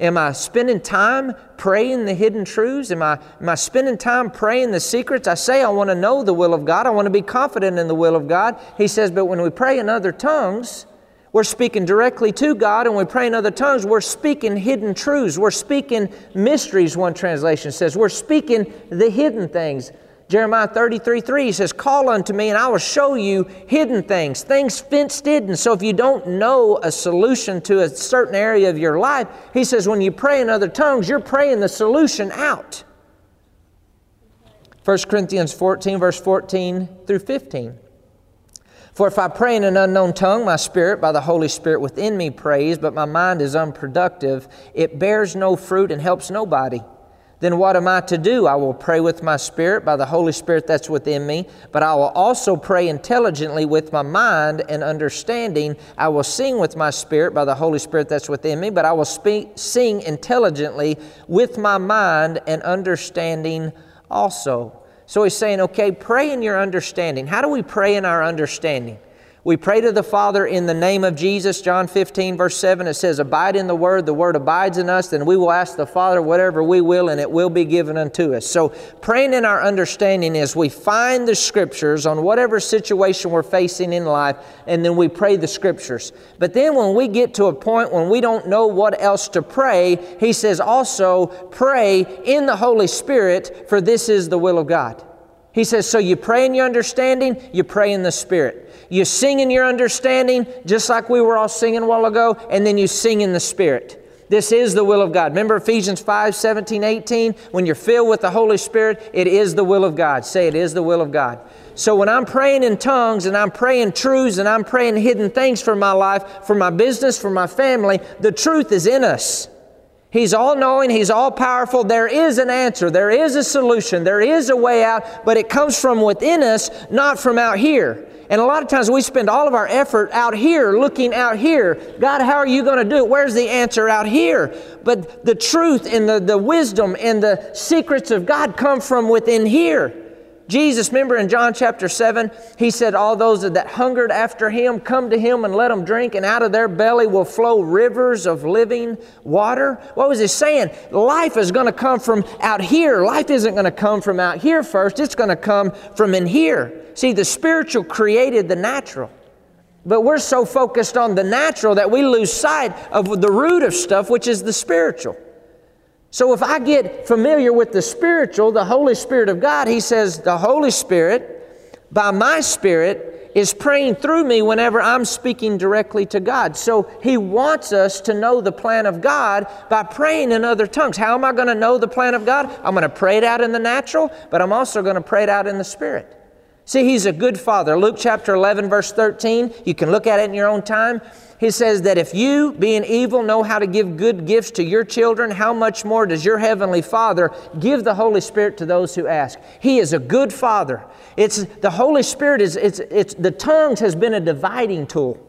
Am I spending time praying the hidden truths? Am I, am I spending time praying the secrets? I say I want to know the will of God. I want to be confident in the will of God. He says, but when we pray in other tongues, we're speaking directly to God, and we pray in other tongues, we're speaking hidden truths. We're speaking mysteries, one translation says. We're speaking the hidden things. Jeremiah 33 3 he says, Call unto me, and I will show you hidden things, things fenced hidden. So if you don't know a solution to a certain area of your life, he says, when you pray in other tongues, you're praying the solution out. 1 Corinthians 14, verse 14 through 15. For if I pray in an unknown tongue, my spirit by the Holy Spirit within me prays, but my mind is unproductive, it bears no fruit and helps nobody. Then what am I to do? I will pray with my spirit by the Holy Spirit that's within me, but I will also pray intelligently with my mind and understanding. I will sing with my spirit by the Holy Spirit that's within me, but I will speak, sing intelligently with my mind and understanding also. So he's saying, okay, pray in your understanding. How do we pray in our understanding? We pray to the Father in the name of Jesus. John 15, verse 7, it says, Abide in the Word, the Word abides in us, then we will ask the Father whatever we will, and it will be given unto us. So, praying in our understanding is we find the Scriptures on whatever situation we're facing in life, and then we pray the Scriptures. But then when we get to a point when we don't know what else to pray, he says also, pray in the Holy Spirit, for this is the will of God. He says, so you pray in your understanding, you pray in the Spirit. You sing in your understanding, just like we were all singing a while ago, and then you sing in the Spirit. This is the will of God. Remember Ephesians 5 17, 18? When you're filled with the Holy Spirit, it is the will of God. Say, it is the will of God. So when I'm praying in tongues and I'm praying truths and I'm praying hidden things for my life, for my business, for my family, the truth is in us. He's all knowing, He's all powerful. There is an answer, there is a solution, there is a way out, but it comes from within us, not from out here. And a lot of times we spend all of our effort out here, looking out here. God, how are you going to do it? Where's the answer out here? But the truth and the, the wisdom and the secrets of God come from within here. Jesus, remember in John chapter 7, he said, All those that hungered after him, come to him and let them drink, and out of their belly will flow rivers of living water. What was he saying? Life is going to come from out here. Life isn't going to come from out here first, it's going to come from in here. See, the spiritual created the natural. But we're so focused on the natural that we lose sight of the root of stuff, which is the spiritual. So if I get familiar with the spiritual, the Holy Spirit of God, He says, the Holy Spirit, by my Spirit, is praying through me whenever I'm speaking directly to God. So He wants us to know the plan of God by praying in other tongues. How am I going to know the plan of God? I'm going to pray it out in the natural, but I'm also going to pray it out in the Spirit. See, He's a good Father. Luke chapter 11, verse 13, you can look at it in your own time. He says that if you, being evil, know how to give good gifts to your children, how much more does your heavenly Father give the Holy Spirit to those who ask? He is a good Father. It's the Holy Spirit is it's it's the tongues has been a dividing tool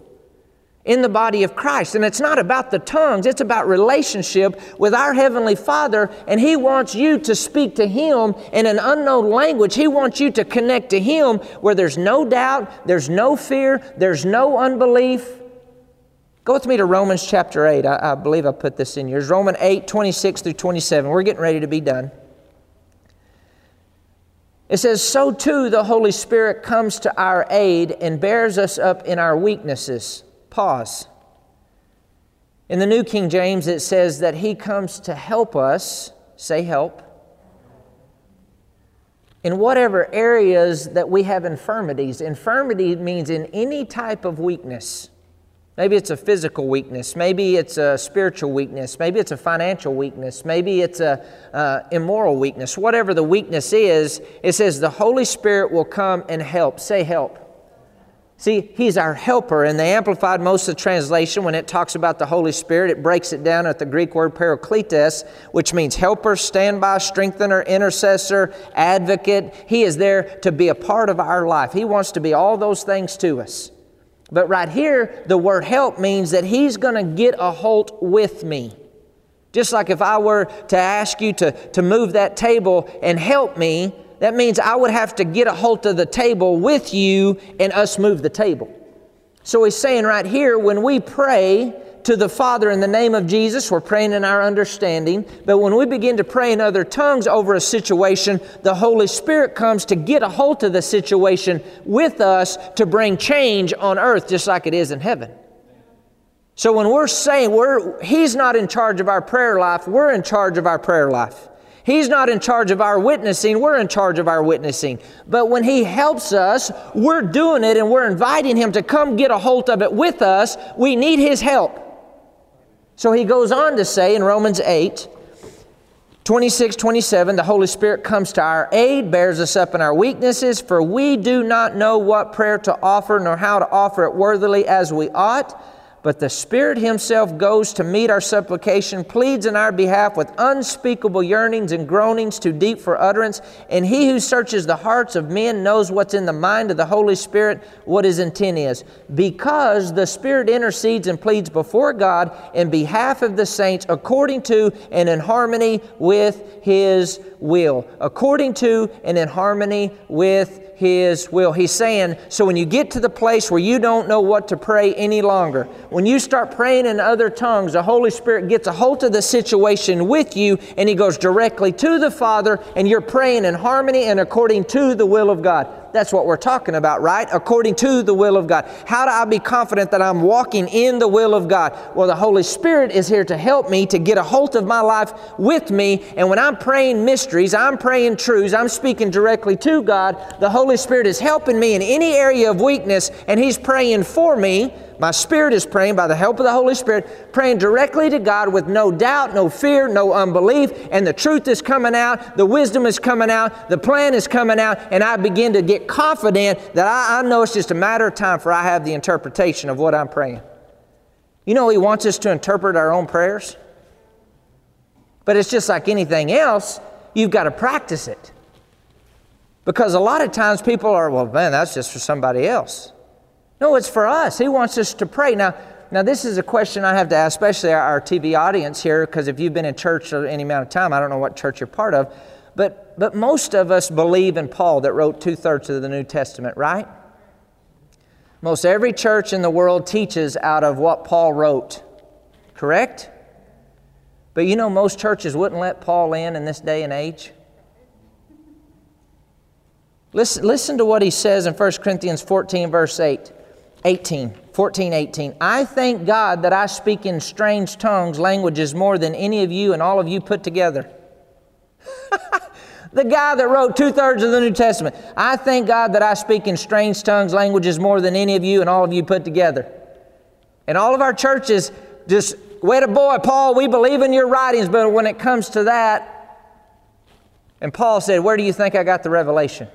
in the body of Christ. And it's not about the tongues, it's about relationship with our Heavenly Father. And He wants you to speak to Him in an unknown language. He wants you to connect to Him where there's no doubt, there's no fear, there's no unbelief. Go with me to Romans chapter 8. I, I believe I put this in yours. Romans 8, 26 through 27. We're getting ready to be done. It says, So too the Holy Spirit comes to our aid and bears us up in our weaknesses. Pause. In the New King James, it says that He comes to help us. Say help. In whatever areas that we have infirmities. Infirmity means in any type of weakness. Maybe it's a physical weakness. Maybe it's a spiritual weakness. Maybe it's a financial weakness. Maybe it's a uh, immoral weakness. Whatever the weakness is, it says the Holy Spirit will come and help. Say help. See, He's our helper. And they Amplified most of the translation, when it talks about the Holy Spirit, it breaks it down at the Greek word parakletos, which means helper, standby, strengthener, intercessor, advocate. He is there to be a part of our life. He wants to be all those things to us. But right here, the word help means that He's going to get a hold with me. Just like if I were to ask you to, to move that table and help me, that means I would have to get a hold of the table with you and us move the table. So he's saying right here, when we pray, to the Father in the name of Jesus. We're praying in our understanding. But when we begin to pray in other tongues over a situation, the Holy Spirit comes to get a hold of the situation with us to bring change on earth just like it is in heaven. So when we're saying we're, He's not in charge of our prayer life, we're in charge of our prayer life. He's not in charge of our witnessing, we're in charge of our witnessing. But when He helps us, we're doing it and we're inviting Him to come get a hold of it with us. We need His help. So he goes on to say in Romans 8, 26, 27, the Holy Spirit comes to our aid, bears us up in our weaknesses, for we do not know what prayer to offer nor how to offer it worthily as we ought. But the Spirit Himself goes to meet our supplication, pleads in our behalf with unspeakable yearnings and groanings too deep for utterance. And He who searches the hearts of men knows what's in the mind of the Holy Spirit, what His intent is. Because the Spirit intercedes and pleads before God in behalf of the saints according to and in harmony with His will. According to and in harmony with his will. He's saying, so when you get to the place where you don't know what to pray any longer, when you start praying in other tongues, the Holy Spirit gets a hold of the situation with you and He goes directly to the Father and you're praying in harmony and according to the will of God. That's what we're talking about, right? According to the will of God. How do I be confident that I'm walking in the will of God? Well, the Holy Spirit is here to help me to get a hold of my life with me. And when I'm praying mysteries, I'm praying truths, I'm speaking directly to God, the Holy Spirit is helping me in any area of weakness and He's praying for me my spirit is praying by the help of the Holy Spirit, praying directly to God with no doubt, no fear, no unbelief, and the truth is coming out, the wisdom is coming out, the plan is coming out, and I begin to get confident that I, I know it's just a matter of time for I have the interpretation of what I'm praying. You know, He wants us to interpret our own prayers. But it's just like anything else, you've got to practice it. Because a lot of times people are, well, man, that's just for somebody else. No, it's for us. He wants us to pray. Now, now this is a question I have to ask, especially our TV audience here, because if you've been in church any amount of time, I don't know what church you're part of, but, but most of us believe in Paul that wrote two thirds of the New Testament, right? Most every church in the world teaches out of what Paul wrote, correct? But you know, most churches wouldn't let Paul in in this day and age. Listen, listen to what he says in 1 Corinthians 14, verse 8. 18, 14, 18. I thank God that I speak in strange tongues, languages more than any of you and all of you put together. the guy that wrote two thirds of the New Testament. I thank God that I speak in strange tongues, languages more than any of you and all of you put together. And all of our churches just, wait a boy, Paul, we believe in your writings, but when it comes to that, and Paul said, Where do you think I got the revelation?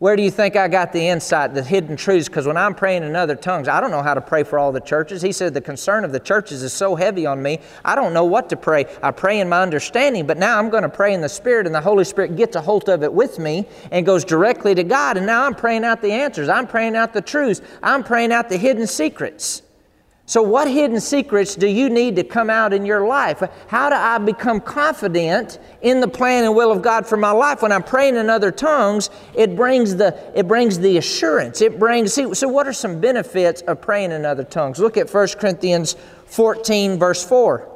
Where do you think I got the insight, the hidden truths? Because when I'm praying in other tongues, I don't know how to pray for all the churches. He said, The concern of the churches is so heavy on me, I don't know what to pray. I pray in my understanding, but now I'm going to pray in the Spirit, and the Holy Spirit gets a hold of it with me and goes directly to God. And now I'm praying out the answers. I'm praying out the truths. I'm praying out the hidden secrets. So, what hidden secrets do you need to come out in your life? How do I become confident in the plan and will of God for my life? When I'm praying in other tongues, it brings the, it brings the assurance. It brings, see, so what are some benefits of praying in other tongues? Look at 1 Corinthians 14, verse 4.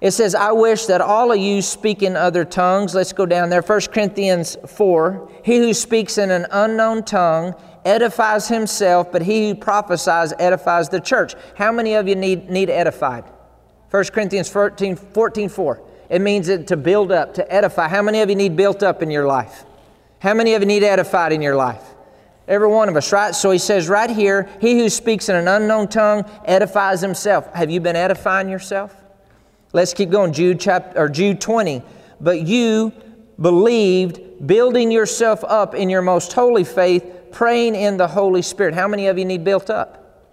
It says, I wish that all of you speak in other tongues. Let's go down there. 1 Corinthians 4. He who speaks in an unknown tongue edifies himself, but he who prophesies edifies the church. How many of you need, need edified? 1 Corinthians 14, 14 4. It means it to build up, to edify. How many of you need built up in your life? How many of you need edified in your life? Every one of us, right? So he says right here, he who speaks in an unknown tongue edifies himself. Have you been edifying yourself? Let's keep going. Jude chapter or Jude 20. But you believed, building yourself up in your most holy faith, praying in the Holy Spirit. How many of you need built up?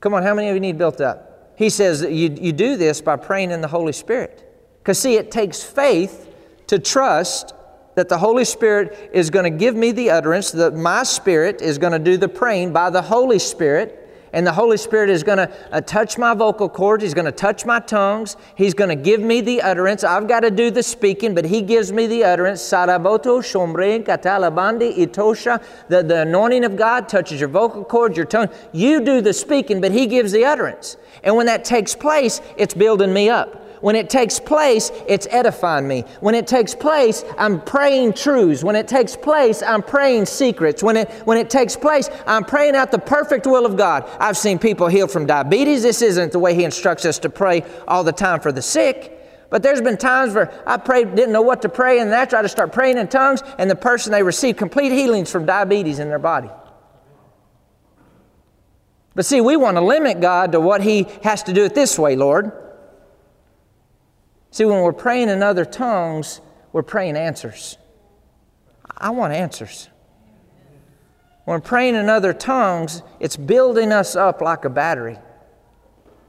Come on, how many of you need built up? He says that you, you do this by praying in the Holy Spirit. Because, see, it takes faith to trust that the Holy Spirit is going to give me the utterance, that my spirit is going to do the praying by the Holy Spirit and the Holy Spirit is going to uh, touch my vocal cords. He's going to touch my tongues. He's going to give me the utterance. I've got to do the speaking, but He gives me the utterance. Saraboto, shomrein, katalabandi, itosha. The, the anointing of God touches your vocal cords, your tongue. You do the speaking, but He gives the utterance. And when that takes place, it's building me up. When it takes place, it's edifying me. When it takes place, I'm praying truths. When it takes place, I'm praying secrets. When it, when it takes place, I'm praying out the perfect will of God. I've seen people healed from diabetes. This isn't the way He instructs us to pray all the time for the sick. But there's been times where I prayed, didn't know what to pray, and I tried to start praying in tongues, and the person they received complete healings from diabetes in their body. But see, we want to limit God to what He has to do it this way, Lord. See, when we're praying in other tongues, we're praying answers. I want answers. When we're praying in other tongues, it's building us up like a battery.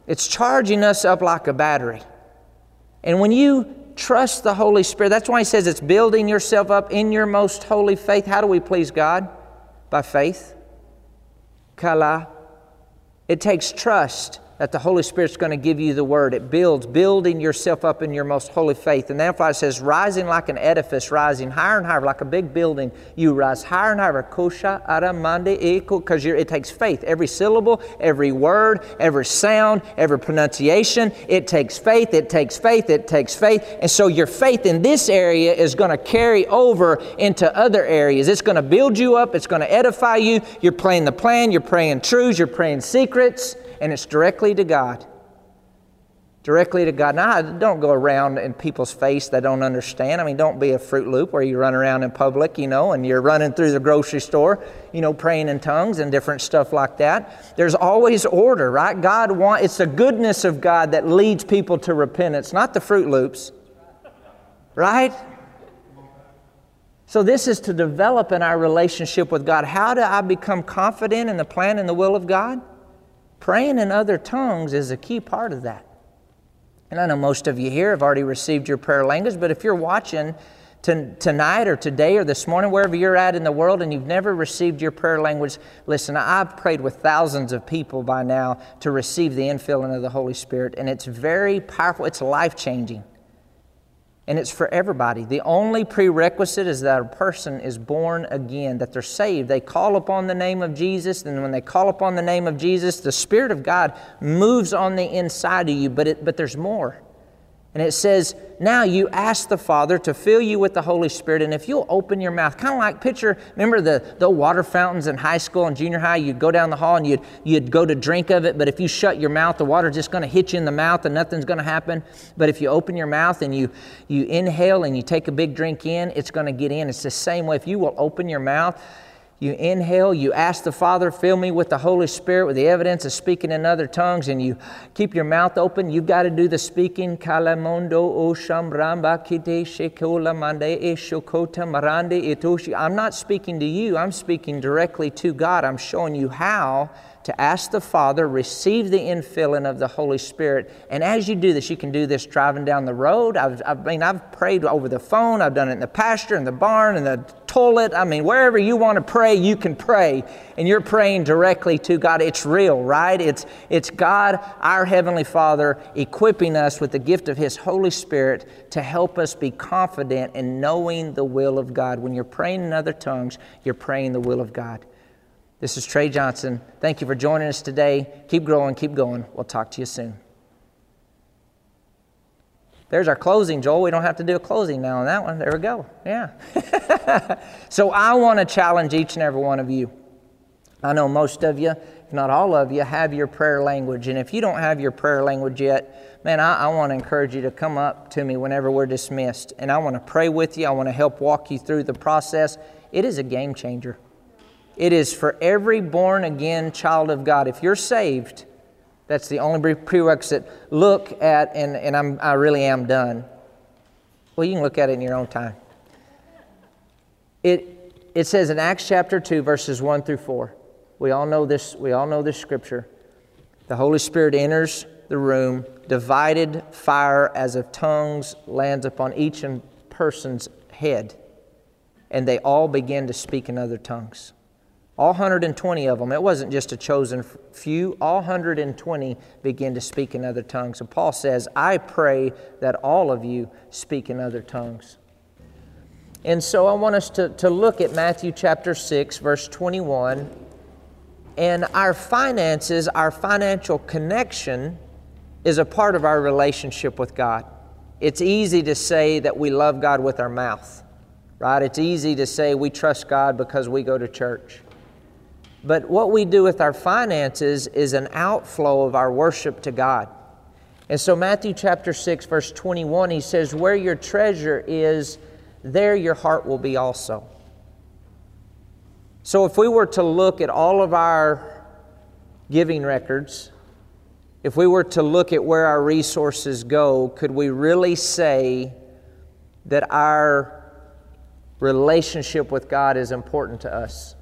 It's charging us up like a battery. And when you trust the Holy Spirit, that's why he says it's building yourself up in your most holy faith. How do we please God? By faith. Kala. It takes trust that the Holy Spirit's going to give you the word. It builds, building yourself up in your most holy faith. And why it says, rising like an edifice, rising higher and higher, like a big building. You rise higher and higher. Kosha aramande because it takes faith. Every syllable, every word, every sound, every pronunciation, it takes faith, it takes faith, it takes faith. And so your faith in this area is going to carry over into other areas. It's going to build you up, it's going to edify you. You're playing the plan, you're praying truths, you're praying secrets and it's directly to God. Directly to God. Now, don't go around in people's face that don't understand. I mean, don't be a Fruit Loop where you run around in public, you know, and you're running through the grocery store, you know, praying in tongues and different stuff like that. There's always order, right? God want it's the goodness of God that leads people to repentance, not the Fruit Loops, right? So, this is to develop in our relationship with God. How do I become confident in the plan and the will of God? Praying in other tongues is a key part of that. And I know most of you here have already received your prayer language, but if you're watching to, tonight or today or this morning, wherever you're at in the world, and you've never received your prayer language, listen, I've prayed with thousands of people by now to receive the infilling of the Holy Spirit, and it's very powerful, it's life changing and it's for everybody. The only prerequisite is that a person is born again, that they're saved. They call upon the name of Jesus, and when they call upon the name of Jesus, the Spirit of God moves on the inside of you, but, it, but there's more. And it says, now you ask the Father to fill you with the Holy Spirit, and if you'll open your mouth, kind of like picture, remember the, the water fountains in high school and junior high? You'd go down the hall and you'd, you'd go to drink of it, but if you shut your mouth, the water's just going to hit you in the mouth and nothing's going to happen. But if you open your mouth and you, you inhale and you take a big drink in, it's going to get in. It's the same way. If you will open your mouth, you inhale, you ask the Father, fill me with the Holy Spirit with the evidence of speaking in other tongues, and you keep your mouth open. You've got to do the speaking. I'm not speaking to you, I'm speaking directly to God. I'm showing you how to ask the Father, receive the infilling of the Holy Spirit. And as you do this, you can do this driving down the road. I've, I mean, I've prayed over the phone, I've done it in the pasture, in the barn, in the toilet. I mean, wherever you want to pray, you can pray. And you're praying directly to God. It's real, right? It's, it's God, our Heavenly Father, equipping us with the gift of His Holy Spirit to help us be confident in knowing the will of God. When you're praying in other tongues, you're praying the will of God. This is Trey Johnson. Thank you for joining us today. Keep growing, keep going. We'll talk to you soon. There's our closing, Joel. We don't have to do a closing now on that one. There we go. Yeah. so I want to challenge each and every one of you. I know most of you, if not all of you, have your prayer language. And if you don't have your prayer language yet, man, I, I want to encourage you to come up to me whenever we're dismissed. And I want to pray with you. I want to help walk you through the process. It is a game changer. It is for every born again child of God. If you're saved, that's the only prerequisite. Look at, and, and I'm, I really am done. Well, you can look at it in your own time. It, it says in Acts chapter 2, verses 1 through 4. We all know this, we all know this scripture. The Holy Spirit enters the room, divided fire as of tongues lands upon each person's head, and they all begin to speak in other tongues. All 120 of them, it wasn't just a chosen few, all 120 began to speak in other tongues. And Paul says, I pray that all of you speak in other tongues. And so I want us to, to look at Matthew chapter 6, verse 21. And our finances, our financial connection, is a part of our relationship with God. It's easy to say that we love God with our mouth, right? It's easy to say we trust God because we go to church. But what we do with our finances is an outflow of our worship to God. And so, Matthew chapter 6, verse 21, he says, Where your treasure is, there your heart will be also. So, if we were to look at all of our giving records, if we were to look at where our resources go, could we really say that our relationship with God is important to us?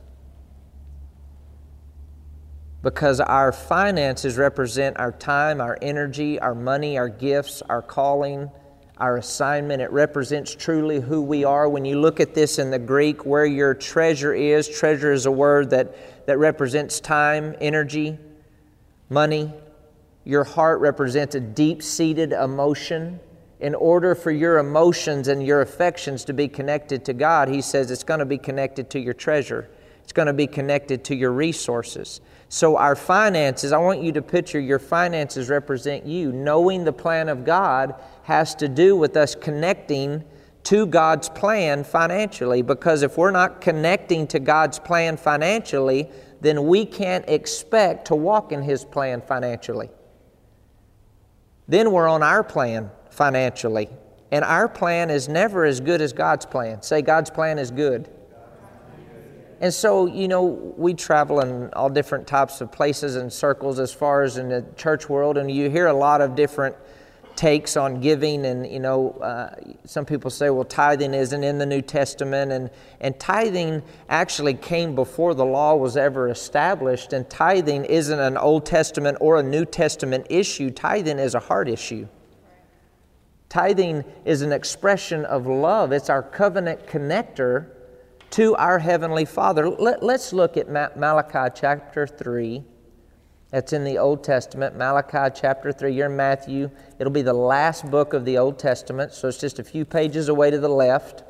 Because our finances represent our time, our energy, our money, our gifts, our calling, our assignment. It represents truly who we are. When you look at this in the Greek, where your treasure is, treasure is a word that, that represents time, energy, money. Your heart represents a deep seated emotion. In order for your emotions and your affections to be connected to God, he says it's going to be connected to your treasure. It's going to be connected to your resources. So, our finances, I want you to picture your finances represent you. Knowing the plan of God has to do with us connecting to God's plan financially. Because if we're not connecting to God's plan financially, then we can't expect to walk in His plan financially. Then we're on our plan financially. And our plan is never as good as God's plan. Say, God's plan is good. And so, you know, we travel in all different types of places and circles as far as in the church world, and you hear a lot of different takes on giving. And, you know, uh, some people say, well, tithing isn't in the New Testament. And, and tithing actually came before the law was ever established. And tithing isn't an Old Testament or a New Testament issue, tithing is a heart issue. Tithing is an expression of love, it's our covenant connector to our Heavenly Father. Let, us look at Malachi chapter 3. That's in the Old Testament, Malachi chapter 3. You're in Matthew. It'll be the last book of the Old Testament, so it's just a few pages away to the left.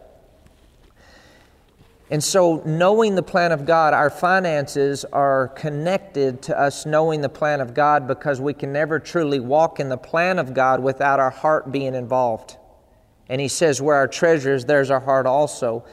And so, knowing the plan of God, our finances are connected to us knowing the plan of God because we can never truly walk in the plan of God without our heart being involved. And He says, Where our treasure is, there's our heart also.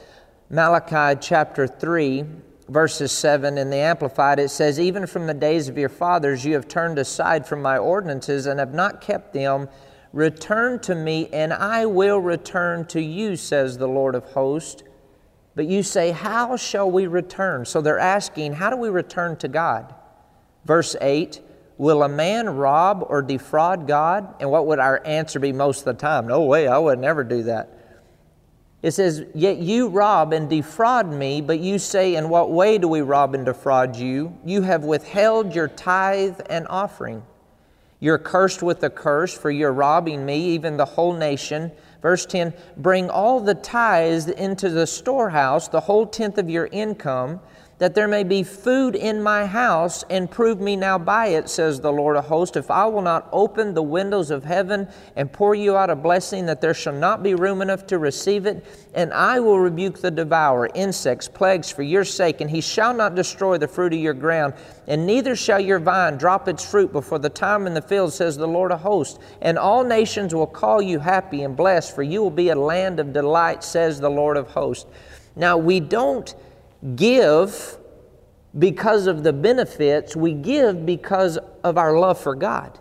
Malachi chapter 3, verses 7 in the Amplified, it says, Even from the days of your fathers you have turned aside from my ordinances and have not kept them. Return to me, and I will return to you, says the Lord of hosts. But you say, How shall we return? So they're asking, How do we return to God? Verse 8 Will a man rob or defraud God? And what would our answer be most of the time? No way, I would never do that. It says, Yet you rob and defraud me, but you say, In what way do we rob and defraud you? You have withheld your tithe and offering. You're cursed with a curse, for you're robbing me, even the whole nation. Verse 10 Bring all the tithes into the storehouse, the whole tenth of your income that there may be food in my house, and prove me now by it, says the Lord of hosts, if I will not open the windows of heaven and pour you out a blessing, that there shall not be room enough to receive it, and I will rebuke the devourer, insects, plagues for your sake, and he shall not destroy the fruit of your ground, and neither shall your vine drop its fruit before the time in the field, says the Lord of hosts. And all nations will call you happy and blessed, for you will be a land of delight, says the Lord of hosts. Now, we don't give because of the benefits, we give because of our love for God.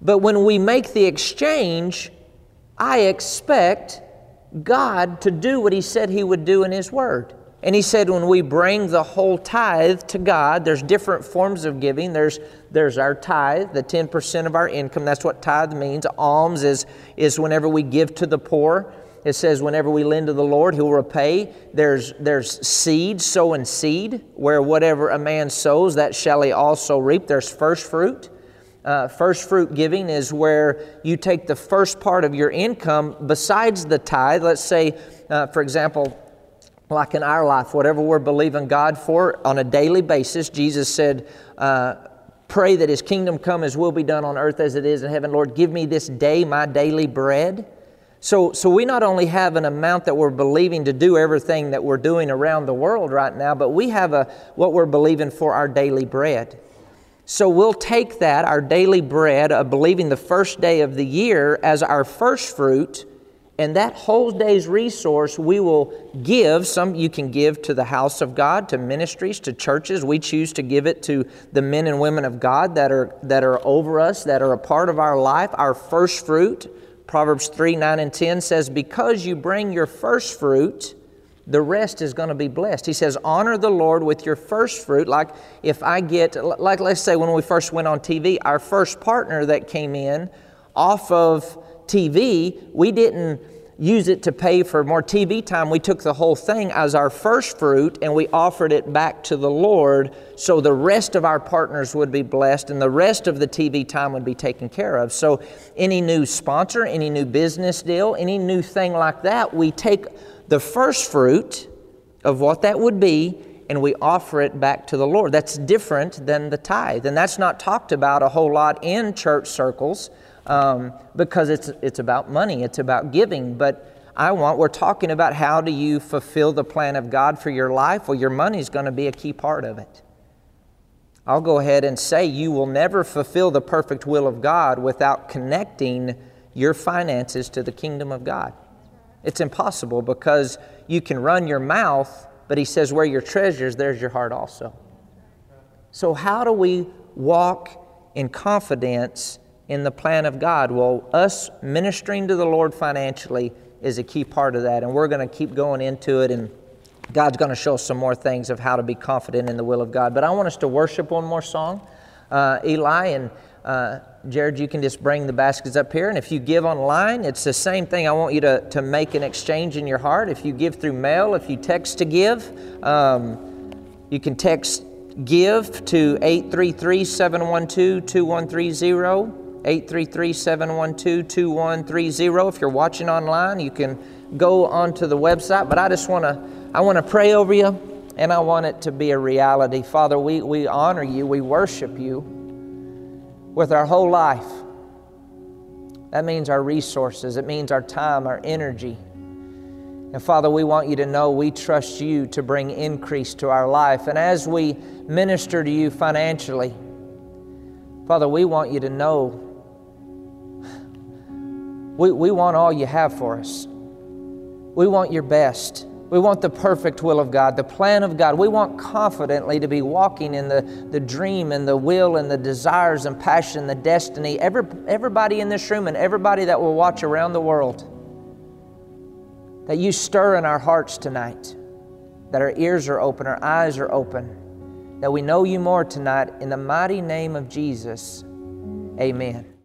But when we make the exchange, I expect God to do what He said He would do in His Word. And He said, when we bring the whole tithe to God, there's different forms of giving. There's, there's our tithe, the 10% of our income. That's what tithe means. Alms is, is whenever we give to the poor. It says, whenever we lend to the Lord, He'll repay. There's, there's seed, sowing seed, where whatever a man sows, that shall he also reap. There's first fruit. Uh, first fruit giving is where you take the first part of your income besides the tithe. Let's say, uh, for example, like in our life, whatever we're believing God for on a daily basis, Jesus said, uh, Pray that His kingdom come, His will be done on earth as it is in heaven. Lord, give me this day my daily bread. So, so we not only have an amount that we're believing to do everything that we're doing around the world right now, but we have a, what we're believing for our daily bread. So we'll take that, our daily bread of believing the first day of the year as our first fruit, and that whole day's resource we will give. Some you can give to the house of God, to ministries, to churches. We choose to give it to the men and women of God that are, that are over us, that are a part of our life, our first fruit. Proverbs 3 9 and 10 says, Because you bring your first fruit the rest is going to be blessed. He says, honor the Lord with your first fruit. Like if I get, like let's say when we first went on TV, our first partner that came in off of TV, we didn't use it to pay for more TV time. We took the whole thing as our first fruit and we offered it back to the Lord so the rest of our partners would be blessed and the rest of the TV time would be taken care of. So, any new sponsor, any new business deal, any new thing like that, we take the first fruit of what that would be and we offer it back to the Lord. That's different than the tithe. And that's not talked about a whole lot in church circles um, because it's, it's about money, it's about giving. But I want, we're talking about how do you fulfill the plan of God for your life? Well, your money is going to be a key part of it. I'll go ahead and say you will never fulfill the perfect will of God without connecting your finances to the kingdom of God. It's impossible because you can run your mouth, but he says, where your treasures, there's your heart also. So, how do we walk in confidence in the plan of God? Well, us ministering to the Lord financially is a key part of that, and we're going to keep going into it, and God's going to show us some more things of how to be confident in the will of God. But I want us to worship one more song, uh, Eli, and uh, Jared, you can just bring the baskets up here. And if you give online, it's the same thing. I want you to, to make an exchange in your heart. If you give through mail, if you text to give, um, you can text give to 833 712 2130. 833 712 2130. If you're watching online, you can go onto the website. But I just want to I want to pray over you and I want it to be a reality. Father, we, we honor you, we worship you with our whole life. That means our resources, it means our time, our energy. And Father, we want you to know we trust you to bring increase to our life. And as we minister to you financially, Father, we want you to know we, we want all you have for us. We want your best. We want the perfect will of God, the plan of God. We want confidently to be walking in the, the dream and the will and the desires and passion, the destiny. Every, everybody in this room and everybody that will watch around the world, that you stir in our hearts tonight, that our ears are open, our eyes are open, that we know you more tonight. In the mighty name of Jesus, amen.